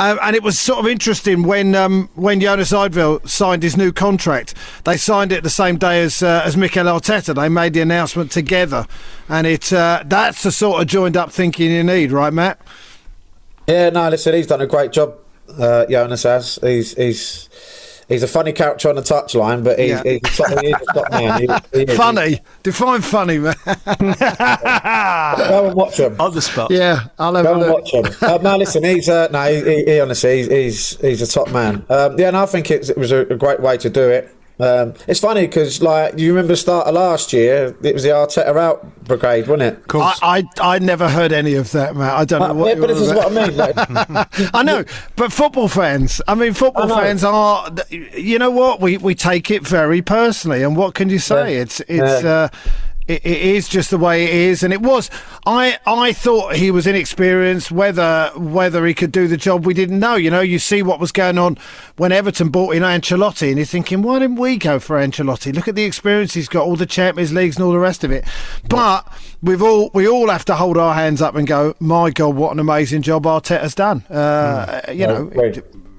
uh, and it was sort of interesting when um, when Jonas Eidevall signed his new contract. They signed it the same day as uh, as Mikel Arteta. They made the announcement together, and it uh, that's the sort of joined up thinking you need, right, Matt? Yeah, no, listen, he's done a great job. Uh, Jonas has. He's he's he's a funny character on the touchline, but he's, Yeah. he's, a top, a top man. He, he is. Funny. Define funny, man. Go and watch him. On the spot. yeah, I'll have Go a and look. watch him. Uh, no, listen, he's uh, no, he, he, he honestly, he's, he's he's a top man. Um, yeah, and I think it's, it was a, a great way to do it. Um, it's funny because, like, you remember the start of last year? It was the Arteta out brigade, wasn't it? I, I I never heard any of that, Matt. I don't know Uh, what. yeah, you but this is what I mean. Like, I know, but football fans. I mean, football I fans are. You know what? We we take it very personally, and what can you say? Yeah. It's it's. Yeah. Uh, it, it is just the way it is, and it was. I I thought he was inexperienced. Whether whether he could do the job, we didn't know. You know, you see what was going on when Everton bought in Ancelotti, and you're thinking, why didn't we go for Ancelotti? Look at the experience he's got, all the Champions Leagues and all the rest of it. But we've all we all have to hold our hands up and go, my God, what an amazing job Arteta's done. Uh, You know,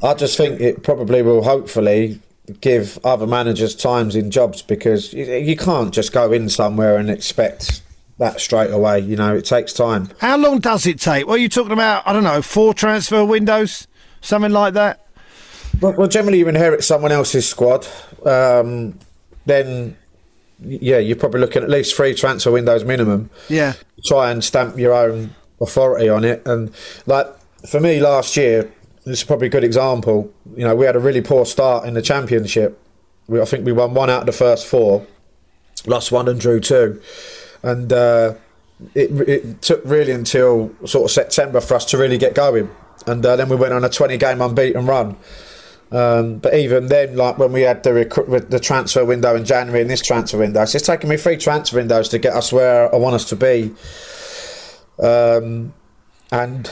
I just think it probably will hopefully give other managers times in jobs because you, you can't just go in somewhere and expect that straight away. You know, it takes time. how long does it take? What are you talking about? I don't know, four transfer windows, something like that. Well, well generally, you inherit someone else's squad. Um, then, yeah, you're probably looking at least three transfer windows minimum. Yeah. Try and stamp your own authority on it. And, like, for me last year, this is probably a good example. You know, we had a really poor start in the championship. We, I think we won one out of the first four, lost one and drew two. And uh, it, it took really until sort of September for us to really get going. And uh, then we went on a 20 game unbeaten run. Um, but even then, like when we had the with the transfer window in January and this transfer window, it's taken me three transfer windows to get us where I want us to be. Um, and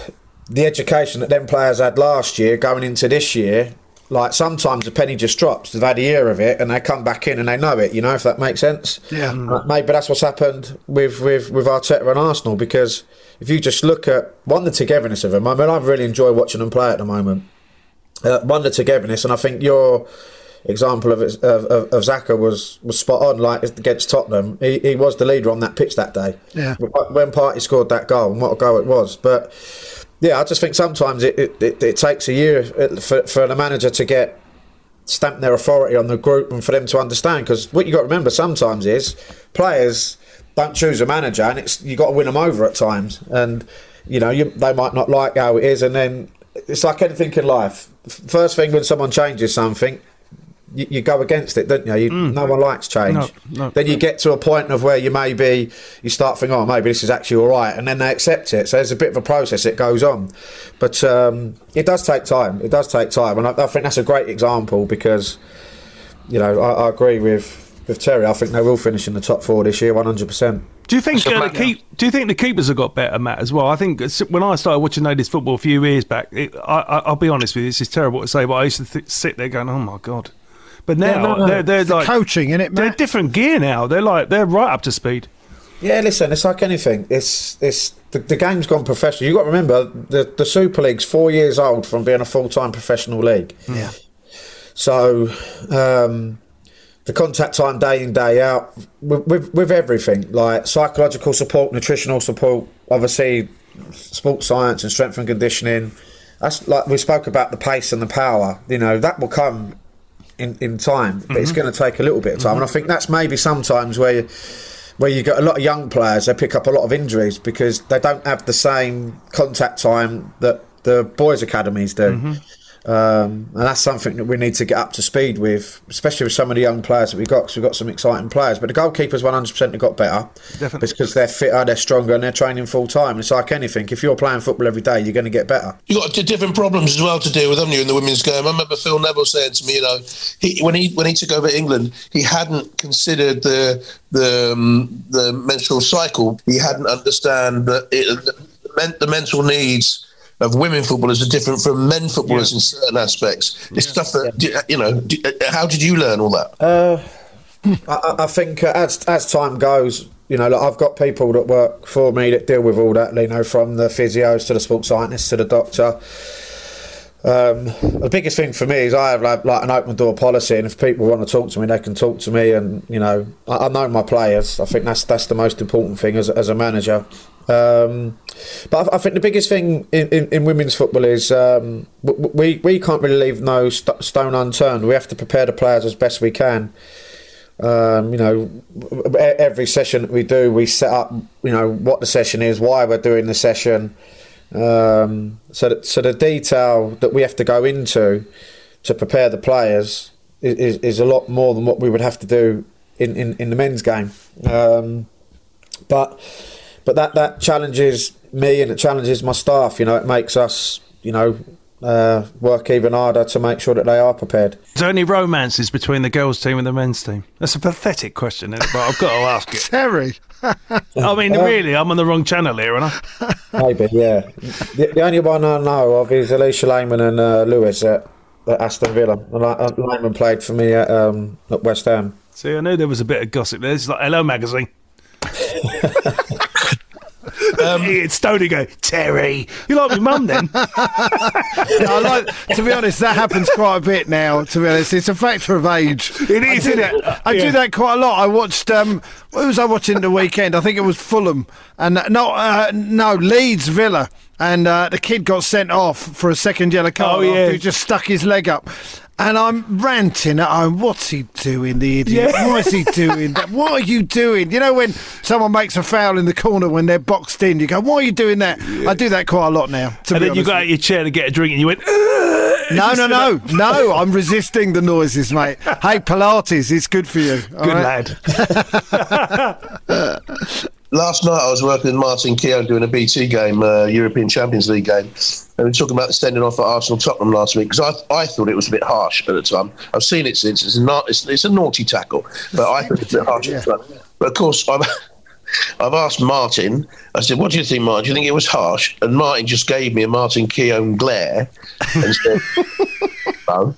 the education that them players had last year going into this year, like sometimes the penny just drops. They've had a year of it and they come back in and they know it. You know if that makes sense. Yeah. Uh, Maybe that's what's happened with with with Arteta and Arsenal because if you just look at one the togetherness of them, I mean I really enjoy watching them play at the moment. Uh, one the togetherness, and I think your example of of, of, of Xhaka was was spot on. Like against Tottenham, he, he was the leader on that pitch that day. Yeah. When Partey scored that goal, and what a goal it was, but. Yeah, I just think sometimes it, it, it, it takes a year uh, for, for the manager to get stamp their authority on the group and for them to understand. Because what you got to remember sometimes is players don't choose a manager, and it's you got to win them over at times. And you know you, they might not like how it is, and then it's like anything in life. First thing when someone changes something. You, you go against it, don't you? you No one likes change. No, no. Then you get to a point of where you maybe you start thinking, oh, maybe this is actually all right, and then they accept it. So there's a bit of a process that goes on, but um, it does take time. It does take time, and I, I think that's a great example because you know I, I agree with with Terry. I think they will finish in the top four this year, one hundred percent. Do you think uh, the keep? Do you think the keepers have got better, Matt, as well? I think when I started watching ladies football a few years back, it, I, I, I'll be honest with you, this is terrible to say, but I used to th- sit there going, "Oh my god!" But now no, no. they're they're It's the like coaching, innit, they're different gear now. They're like they're right up to speed. Yeah, listen, it's like anything. It's it's the, the game's gone professional. You got to remember the the Super League's four years old from being a full time professional league. Yeah. So um, the contact time day in day out with, with with everything like psychological support, nutritional support, obviously sports science and strength and conditioning. That's like we spoke about the pace and the power. You know that will come in, in time, but it's mhm. going to take a little bit of time. And I mhm. think that's maybe sometimes where you, where you got a lot of young players, they pick up a lot of injuries because they don't have the same contact time that the boys' academies do. Mhm. Um, and that's something that we need to get up to speed with, especially with some of the young players that we've got, because we've got some exciting players. But the goalkeepers 100% have got better. Definitely. Because they're fitter, they're stronger, and they're training full time. It's like anything. If you're playing football every day, you're going to get better. You've got different problems as well to deal with, haven't you, in the women's game? I remember Phil Neville saying to me, you know, he, when he when he took over England, he hadn't considered the the um, the menstrual cycle. He hadn't understand that it, the, the mental needs of women footballers are different from men footballers in certain aspects. It's stuff that you know. How did you learn all that? Uh, I, I- I think uh, as as time goes, you know, like I've got people that work for me that deal with all that. You know, from the physios to the sports scientists to the doctor. Um, the biggest thing for me is I have like, like an open door policy, and if people want to talk to me, they can talk to me. And you know, I, I know my players. I think that's that's the most important thing as, as a manager. Um, but I, I think the biggest thing in, in, in women's football is um, we we can't really leave no st- stone unturned. We have to prepare the players as best we can. Um, you know, every session that we do, we set up, you know, what the session is, why we're doing the session. Um, so, that, so the detail that we have to go into to prepare the players is, is, a lot more than what we would have to do in, in, in the men's game. Um, but but that that challenges me and it challenges my staff. You know, it makes us, you know, uh, work even harder to make sure that they are prepared. Is there any romances between the girls' team and the men's team? That's a pathetic question, isn't it? but I've got to ask it. Terry. I mean, really, I'm on the wrong channel here, and I. Maybe, yeah. The, the only one I know of is Alisha Lehmann and uh, Lewis at, at Aston Villa. And, uh, Lehmann played for me at, um, at West Ham. See, I knew there was a bit of gossip there. It's like Hello Magazine. um, it's Stoney go, Terry. You like my mum then? I like to be honest. That happens quite a bit now. To be honest, it's a factor of age. It is, isn't it? I Yeah. do that quite a lot. I watched. Um, what was I watching the weekend? I think it was Fulham, and uh, no, uh, no Leeds Villa, and uh, the kid got sent off for a second yellow card. Oh, yeah. he just stuck his leg up. And I'm ranting at home. What's he doing, the idiot? Yeah. Why is he doing that? What are you doing? You know when someone makes a foul in the corner when they're boxed in, you go, "Why are you doing that?" I do that quite a lot now. And then you got out your chair to get a drink, and you went. no, no, no, no. I'm resisting the noises, mate. Hey, Pilates, it's good for you. Good right? lad. Last night I was working with Martin Keown doing a BT game, uh, European Champions League game. And we were talking about the sending off at Arsenal Tottenham last week because I, I thought it was a bit harsh at the time. I've seen it since. It's, not, it's, it's a naughty tackle, but I thought it was a bit harsh at the time. But of course, I've, I've asked Martin, I said, What do you think, Martin? Do you think it was harsh? And Martin just gave me a Martin Keown glare and said, No,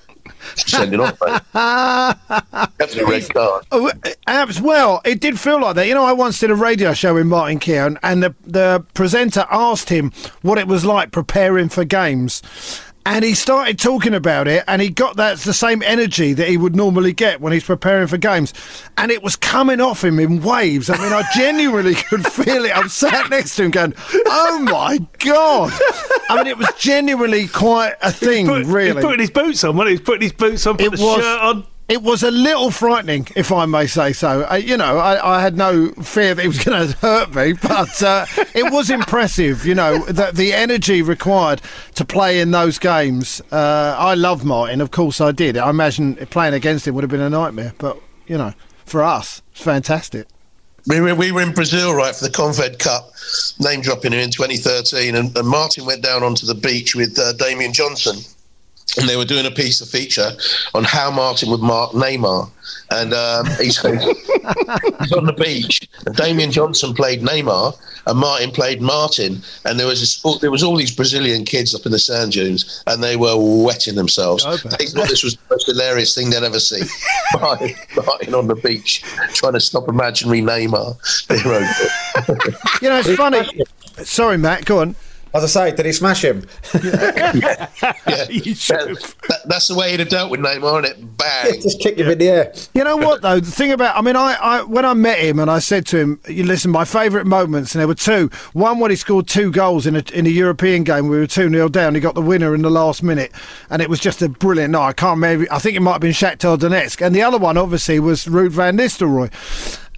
send it off, mate. That's a red card. Oh, abs- well, it did feel like that. You know, I once did a radio show with Martin Keown, and the the presenter asked him what it was like preparing for games. And he started talking about it, and he got that the same energy that he would normally get when he's preparing for games, and it was coming off him in waves. I mean, I genuinely could feel it. I'm sat next to him, going, "Oh my god!" I mean, it was genuinely quite a thing. Put- really, He's putting his boots on. When he's putting his boots on, put it the was, shirt on. It was a little frightening, if I may say so. I, you know, I, I had no fear that he was going to hurt me, but uh, it was impressive. You know, the, the energy required to play in those games. Uh, I love Martin, of course I did. I imagine playing against him would have been a nightmare, but you know, for us, it's fantastic. We were, we were in Brazil, right, for the Confed Cup, name dropping in 2013, and, and Martin went down onto the beach with uh, Damien Johnson, and they were doing a piece of feature on how Martin would mark Neymar. And um, he's, he's on the beach, and Damien Johnson played Neymar, and Martin played Martin, and there was this, there was all these Brazilian kids up in the sand dunes, and they were wetting themselves. They thought this was the most hilarious thing they'd ever seen. Martin, Martin on the beach trying to stop imaginary Neymar. They wrote it. You know, it's funny. Sorry, Matt, go on. As I say, did he smash him? yeah, that, that, that's the way he'd have dealt with Neymar, isn't it? Bang! Just kick him in the air. You know what though? The thing about, I mean, I, I when I met him and I said to him, "You listen, my favourite moments," and there were two. One when he scored two goals in a in a European game. We were two 0 down. He got the winner in the last minute, and it was just a brilliant night. I can't remember. I think it might have been Shakhtar Donetsk, and the other one obviously was Ruud van Nistelrooy.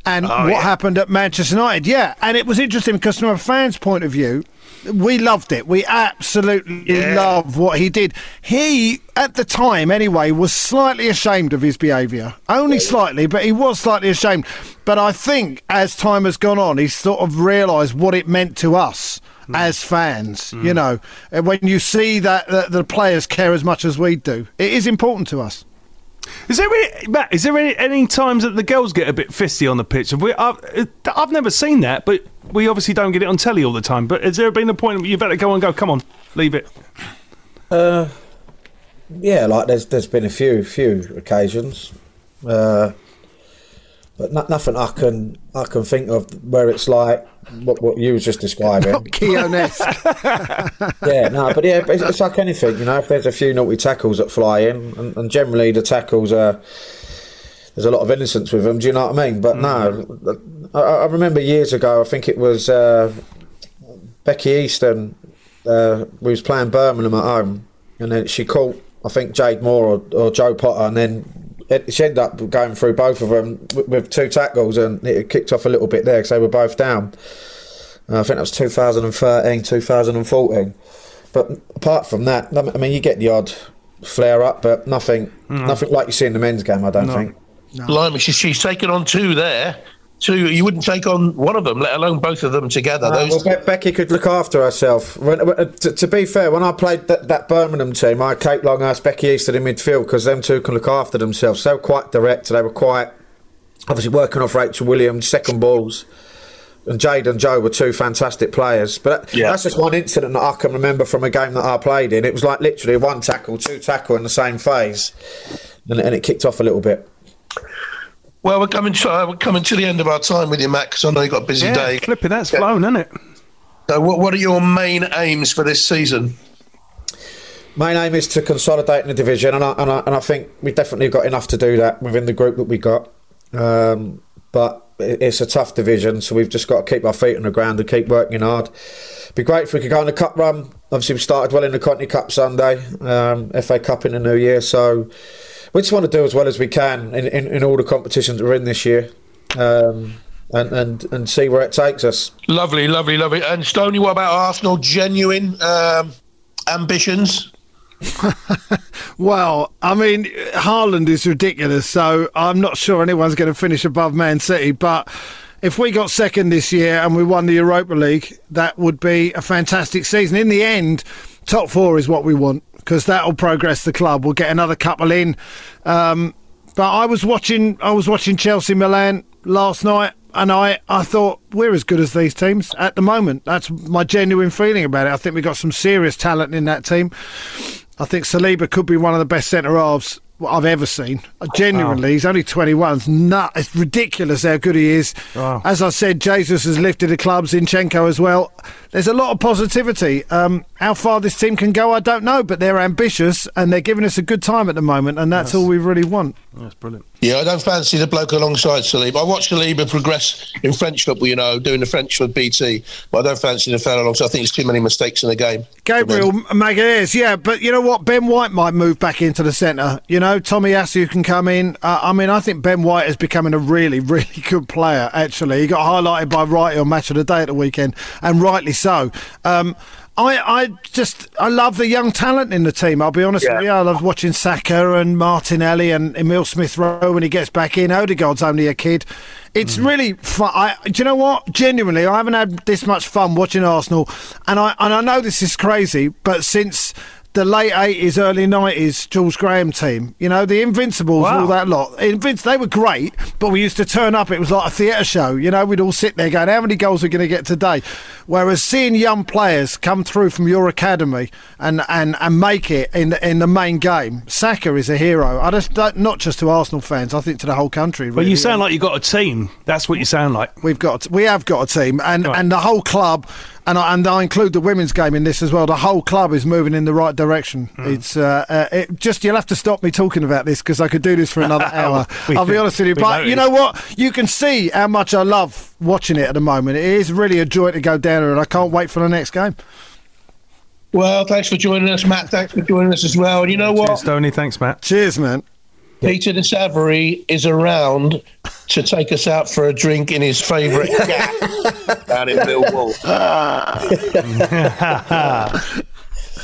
And Oh, what yeah. happened at Manchester United, yeah, and it was interesting because from a fan's point of view, we loved it. We absolutely love what he did. He, at the time anyway, was slightly ashamed of his behaviour. Only slightly, but he was slightly ashamed. But I think as time has gone on, he's sort of realised what it meant to us. Hmm. As fans, you hmm. know, when you see that, that the players care as much as we do, it is important to us. Is there any, Matt? Is there any, any times that the girls get a bit fisty on the pitch? We, I've, I've never seen that, but we obviously don't get it on telly all the time. But has there been a point where you better go and go? Come on, leave it. Uh, yeah, like there's there's been a few few occasions, uh, but no, nothing I can I can think of where it's like what what you was just describing. Keonesque. yeah, no, but yeah, it's, it's like anything, you know. If there's a few naughty tackles that fly in, and, and generally the tackles are there's a lot of innocence with them. Do you know what I mean? But no, I, I remember years ago. I think it was uh, Becky Easton. Uh, we was playing Birmingham at home, and then she caught I think Jade Moore or, or Jo Potter, and then she ended up going through both of them with, with two tackles, and it kicked off a little bit there because they were both down. Uh, I think that was 2013, 2014. But apart from that, I mean, you get the odd flare up, but nothing, nothing like you see in the men's game. I don't think. Blimey, she, she's taken on two there. Two, you wouldn't take on one of them, let alone both of them together. Uh, Those well, Be- Becky could look after herself. When, uh, to, to be fair, when I played that, that Birmingham team, I had Kate Longhurst, Becky Easton in midfield because them two can look after themselves. They were quite direct. They were quite obviously working off Rachel Williams, second balls. And Jade and Joe were two fantastic players. But Yeah. that's just one incident that I can remember from a game that I played in. It was like literally one tackle, two tackle in the same phase. And, and it kicked off a little bit. Well, we're coming. To, uh, we're coming to the end of our time with you, Matt, because I know you've got a busy Yeah, day. flipping, that's flown, isn't it? So, what, what are your main aims for this season? My aim is to consolidate in the division, and I, and I, and I think we've definitely got enough to do that within the group that we got. Um, but it's a tough division, so we've just got to keep our feet on the ground and keep working hard. Be great if we could go on the cup run. Obviously, we started well in the County Cup Sunday, um, FA Cup in the new year, so we just want to do as well as we can in, in, in all the competitions that we're in this year, um, and, and and see where it takes us. Lovely, lovely, lovely. And Stoney, what about Arsenal? Genuine um, ambitions? Well, I mean, Haaland is ridiculous, so I'm not sure anyone's going to finish above Man City. But if we got second this year and we won the Europa League, that would be a fantastic season. In the end, top four is what we want because that will progress the club. We'll get another couple in. Um, but I was watching, I was watching Chelsea Milan last night. And I, I thought we're as good as these teams at the moment. That's my genuine feeling about it. I think we've got some serious talent in that team. I think Saliba could be one of the best centre halves I've ever seen. Uh, Genuinely, he's only 21. It's, nut, it's ridiculous how good he is. As I said, Jesus has lifted the club, Zinchenko as well. There's a lot of positivity. Um, how far this team can go, I don't know, but they're ambitious and they're giving us a good time at the moment, and that's all we really want. That's brilliant. Yeah, I don't fancy the bloke alongside Saliba. I watched Saliba progress in French football, you know, doing the French for BT, but I don't fancy the fella alongside. I think there's too many mistakes in the game. Gabriel Magalhaes, yeah, but you know what? Ben White might move back into the centre. You know, Tomiyasu can come in. Uh, I mean, I think Ben White is becoming a really, really good player, actually. He got highlighted by Wright on Match of the Day at the weekend, and rightly so. Um, I, I just I love the young talent in the team. I'll be honest Yeah. with you. I love watching Saka and Martinelli and Emil Smith Rowe when he gets back in. Odegaard's only a kid. It's really fun. I, do you know what? Genuinely, I haven't had this much fun watching Arsenal, and I and I know this is crazy, but since the late eighties, early nineties, George Graham team, you know, the Invincibles, Wow. all that lot. Invinci- they were great, but we used to turn up. It was like a theatre show. You know, we'd all sit there going, "How many goals are we going to get today?" Whereas seeing young players come through from your academy and, and, and make it in the, in the main game, Saka is a hero. I just don't, just to Arsenal fans, I think to the whole country. But really. you sound like you've got a team. That's what you sound like. We've got, we have got a team, and, Right. and the whole club and I, and I include the women's game in this as well. The whole club is moving in the right direction. Mm. It's uh, uh, it, just you'll have to stop me talking about this because I could do this for another hour. We- I'll be honest with you, we but you know what? You can see how much I love watching it at the moment. It is really a joy to go down there, and I can't wait for the next game. Well, thanks for joining us, Matt. Thanks for joining us as well. And you know what? Cheers, Tony. Thanks, Matt. Cheers, man. Peter de Savary is around to take us out for a drink in his favourite cat down in Millwall.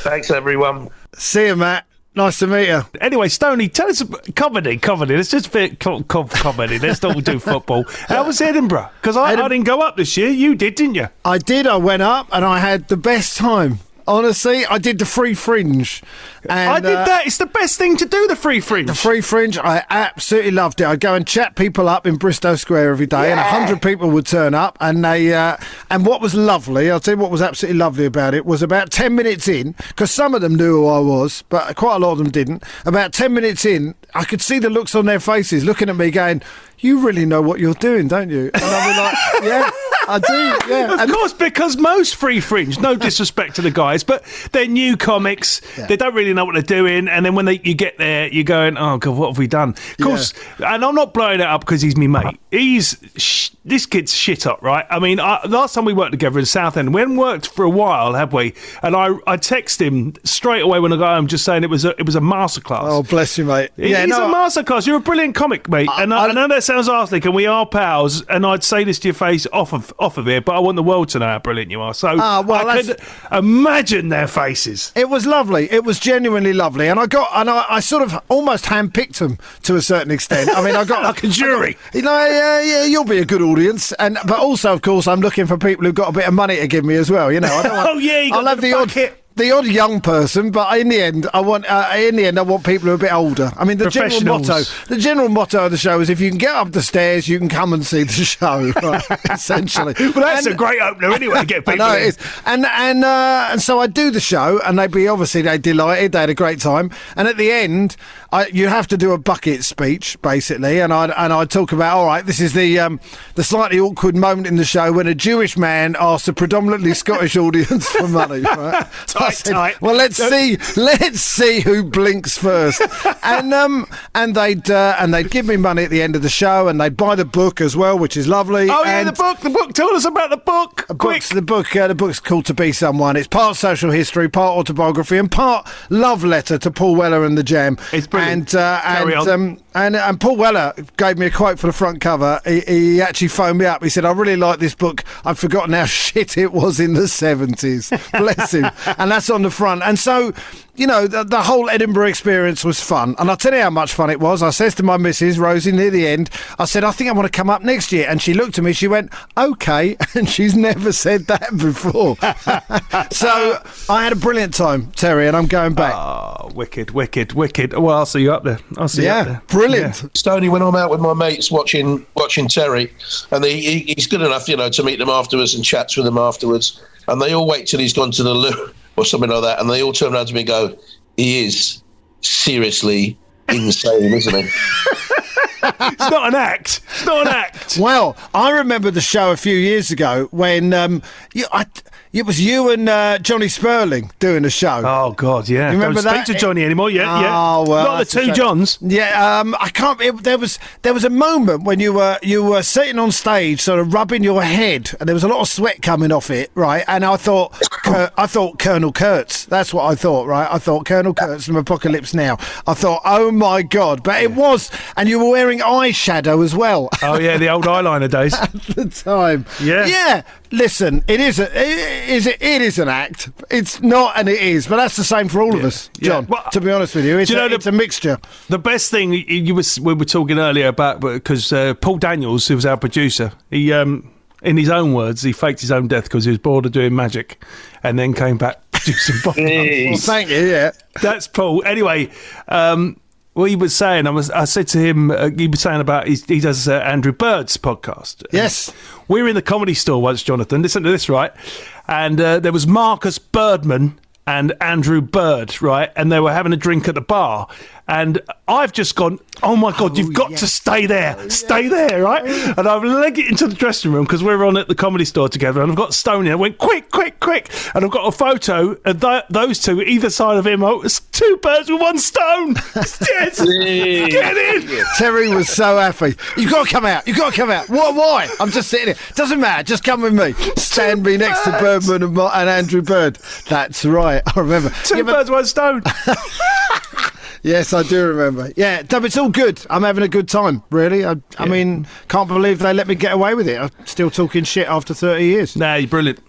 Thanks, everyone. See you, Matt. Nice to meet you. Anyway, Stoney, tell us about comedy. Comedy. Let's just fit co- co- comedy. Let's not do football. How was Edinburgh? Because I, I didn't go up this year. You did, didn't you? I did. I went up and I had the best time. Honestly, I did the free fringe. And, I did uh, that. It's the best thing to do. The free fringe. The free fringe, I absolutely loved it. I'd go and chat people up in Bristo Square every day, and a hundred people would turn up. And they, uh, and what was lovely, I'll tell you what was absolutely lovely about it was about ten minutes in, because some of them knew who I was, but quite a lot of them didn't. About ten minutes in, I could see the looks on their faces, looking at me, going, "You really know what you're doing, don't you?" And I'd be like, "Yeah." I do, yeah. Of course, because most free fringe, no disrespect to the guys, but they're new comics. They don't really know what they're doing. And then when they, you get there, you're going, oh, God, what have we done? Of course, and I'm not blowing it up because he's me mate. He's, sh- this kid's shit up, right? I mean, I, last time we worked together in Southend, we hadn't worked for a while, have we? And I, I text him straight away when I got home just saying it was a, it was a masterclass. Oh, bless you, mate. He's Yeah, no, a masterclass. You're a brilliant comic, mate. and I, I know that sounds arsenic, and we are pals. And I'd say this to your face off of off of here, but I want the world to know how brilliant you are. So Ah, well, I could imagine their faces. It was lovely. It was genuinely lovely, and I got and I, I sort of almost handpicked them to a certain extent. I mean, I got Like a jury. You know, yeah, yeah, you'll be a good audience, and but also, of course, I'm looking for people who've got a bit of money to give me as well. You know, I don't want, Oh, yeah, you got I'll have the the odd. The odd young person, but in the end, I want. Uh, in the end, I want people who are a bit older. I mean, the general motto. The general motto of the show is: if you can get up the stairs, you can come and see the show. Right? Essentially, Well, that's And- a great opener anyway to get I people. know in. it is, and and uh, and so I do the show, and they'd be obviously they delighted, they had a great time, and at the end, I, you have to do a bucket speech basically, and I and I talk about all right, this is the um, the slightly awkward moment in the show when a Jewish man asks a predominantly Scottish audience for money. Right? So I said, tight. Well, let's see, let's see who blinks first, and um and they'd uh, and they'd give me money at the end of the show, and they'd buy the book as well, which is lovely. Oh yeah, and the book. The book. Tell us about the book. the Quick. book's, the book, uh, the book's called To Be Someone. It's part social history, part autobiography, and part love letter to Paul Weller and the Jam. It's brilliant. And uh, Carry and, on. um, and and Paul Weller gave me a quote for the front cover. He, he actually phoned me up. He said, "I really like this book. I've forgotten how shit it was in the seventies. Bless him." And that's on the front. And so. You know, the, the whole Edinburgh experience was fun. And I'll tell you how much fun it was. I says to my missus, Rosie, near the end, I said, I think I want to come up next year. And she looked at me, she went, okay. And she's never said that before. so I had a brilliant time, Terry, and I'm going back. Oh, wicked, wicked, wicked. Well, I'll see you up there. I'll see you up yeah, there. Brilliant. Stoney, when I'm out with my mates watching watching Terry, and he, he, he's good enough, you know, to meet them afterwards and chats with them afterwards, and they all wait till he's gone to the loo or something like that, and they all turn around to me and go, "He is seriously insane, isn't he?" It's not an act. It's not an act. Well, I remember the show a few years ago when um, you, I, it was you and uh, Johnny Sperling doing a show. Oh God, yeah. You remember Don't that? speak to Johnny anymore. Yeah, yeah. Oh well, not the two. Johns. Yeah, um, I can't. It, there was there was a moment when you were you were sitting on stage, sort of rubbing your head, and there was a lot of sweat coming off it, right? And I thought, I thought Colonel Kurtz. That's what I thought, right? I thought Colonel Kurtz from Apocalypse Now. I thought, oh my god! But it was, and you were wearing eyeshadow as well. Oh yeah, the old eyeliner days. at the time. Yeah. Yeah. Listen, it is a it is it is an act. It's not and it is, but that's the same for all of us, Yeah. John. Well, to be honest with you, it's, do you a, the- it's a mixture. The best thing you, you was we were talking earlier about because uh, Paul Daniels, who was our producer, he um, in his own words, he faked his own death because he was bored of doing magic, and then came back producing. Well, thank you. Yeah. That's Paul. Anyway, um, what he was saying, I was, I said to him, uh, he was saying about his, he does uh, Andrew Bird's podcast. Yes. we were in the comedy store once, Jonathan. Listen to this, right? And uh, there was Marcus Birdman and Andrew Bird, right? And they were having a drink at the bar. And I've just gone, oh my God, you've oh, got to stay there, oh, stay there, right? And I've legged it into the dressing room because we're on at the comedy store together. And I've got Stoney. I went, quick, quick, quick. And I've got a photo of th- those two either side of him. Oh, it's two birds with one stone. yes, get in. Terry was so happy. You've got to come out. You've got to come out. What? Why? I'm just sitting here. Doesn't matter. Just come with me. Stand me next to Birdman and, and Andrew Bird. That's right. I remember. Two Yeah, but- birds, one stone. Yes, I do remember. Yeah, no, it's all good. I'm having a good time, really. I, I mean, can't believe they let me get away with it. I'm still talking shit after 30 years. Nah, you're brilliant.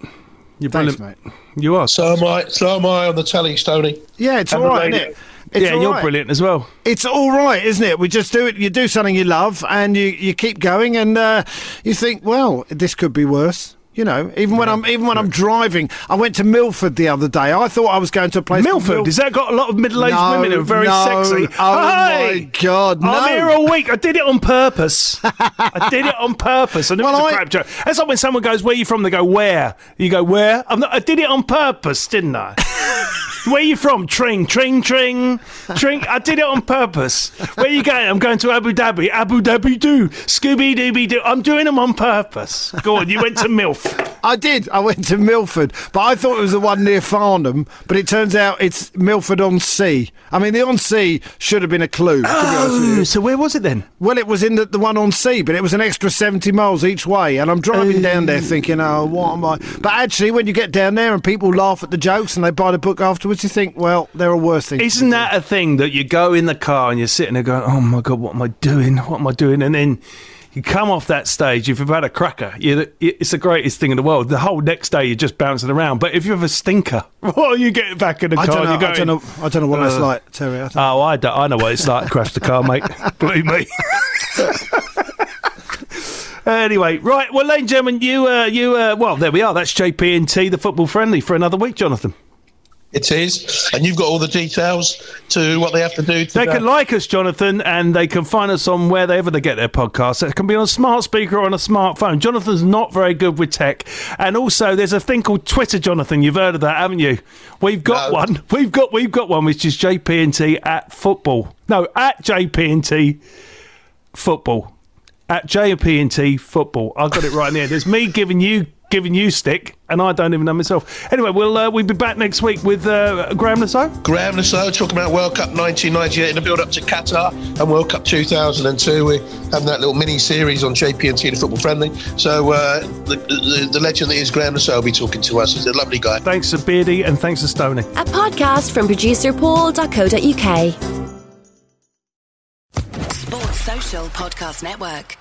You're Thanks, brilliant. mate. You are. So am I. So am I on the telly, Stony. Yeah, it's And all the right, radio. isn't it? It's yeah, all you're right. brilliant as well. It's all right, isn't it? We just do it. You do something you love, and you, you keep going, and uh, you think, well, this could be worse. You know, even when I'm even when I'm driving, I went to Milford the other day. I thought I was going to a place. Milford, Mil- has that got a lot of middle-aged No, women who are very no. sexy? Oh Hey! my god, no! I'm here all week. I did it on purpose. I did it on purpose. I knew Well, it was a I- crap joke. That's like when someone goes, "Where are you from?" They go, "Where?" You go, "Where?" I'm not, I did it on purpose, didn't I? Where are you from? Tring, tring, tring, tring. I did it on purpose. Where are you going? I'm going to Abu Dhabi. Abu Dhabi do. Scooby Dooby doo. I'm doing them on purpose. Go on. You went to MILF. I did. I went to Milford, but I thought it was the one near Farnham. But it turns out it's Milford on Sea. I mean, the on Sea should have been a clue. to be honest with oh, you. Oh, so where was it then? Well, it was in the, the one on sea, but it was an extra 70 miles each way. And I'm driving down there oh. thinking, oh, what am I? But actually, when you get down there and people laugh at the jokes and they buy the book afterwards, you think, well, there are worse things. Isn't that a thing that you go in the car and you're sitting there going, "Oh my god, what am I doing? What am I doing?" And then you come off that stage. If you've had a cracker, you it's the greatest thing in the world. The whole next day you're just bouncing around. But if you have a stinker, well, you get back in the I car. don't, know, and you're I, don't know, I don't know what that's "Ugh." like, Terry. I Oh, I, don't- I know what it's like to crash the car, mate. Believe me. anyway, right. Well, ladies and gentlemen, you, uh, you, uh, well, there we are. That's JP&T, the football friendly, for another week, Jonathan. It is, and you've got all the details to what they have to do. To They can like us, Jonathan, and they can find us on wherever they get their podcasts. It can be on a smart speaker or on a smartphone. Jonathan's not very good with tech. And also, there's a thing called Twitter, Jonathan. You've heard of that, haven't you? We've got No. one. We've got we've got one, which is JPNT at football. No, at JPNT football. At JPNT football. I've got it right in there. There's me giving you giving you stick, and I don't even know myself. Anyway, we'll uh, we'll be back next week with uh, Graeme Le Saux. Graham Lasso talking about World Cup 1998 in the build up to Qatar and World Cup 2002. We're having that little mini series on JPNT, the football friendly. So uh, the, the, the legend that is Graeme Le Saux will be talking to us. He's a lovely guy. Thanks to Beardy and thanks to Stoney. A podcast from producerpaul.co.uk. Sports Social Podcast Network.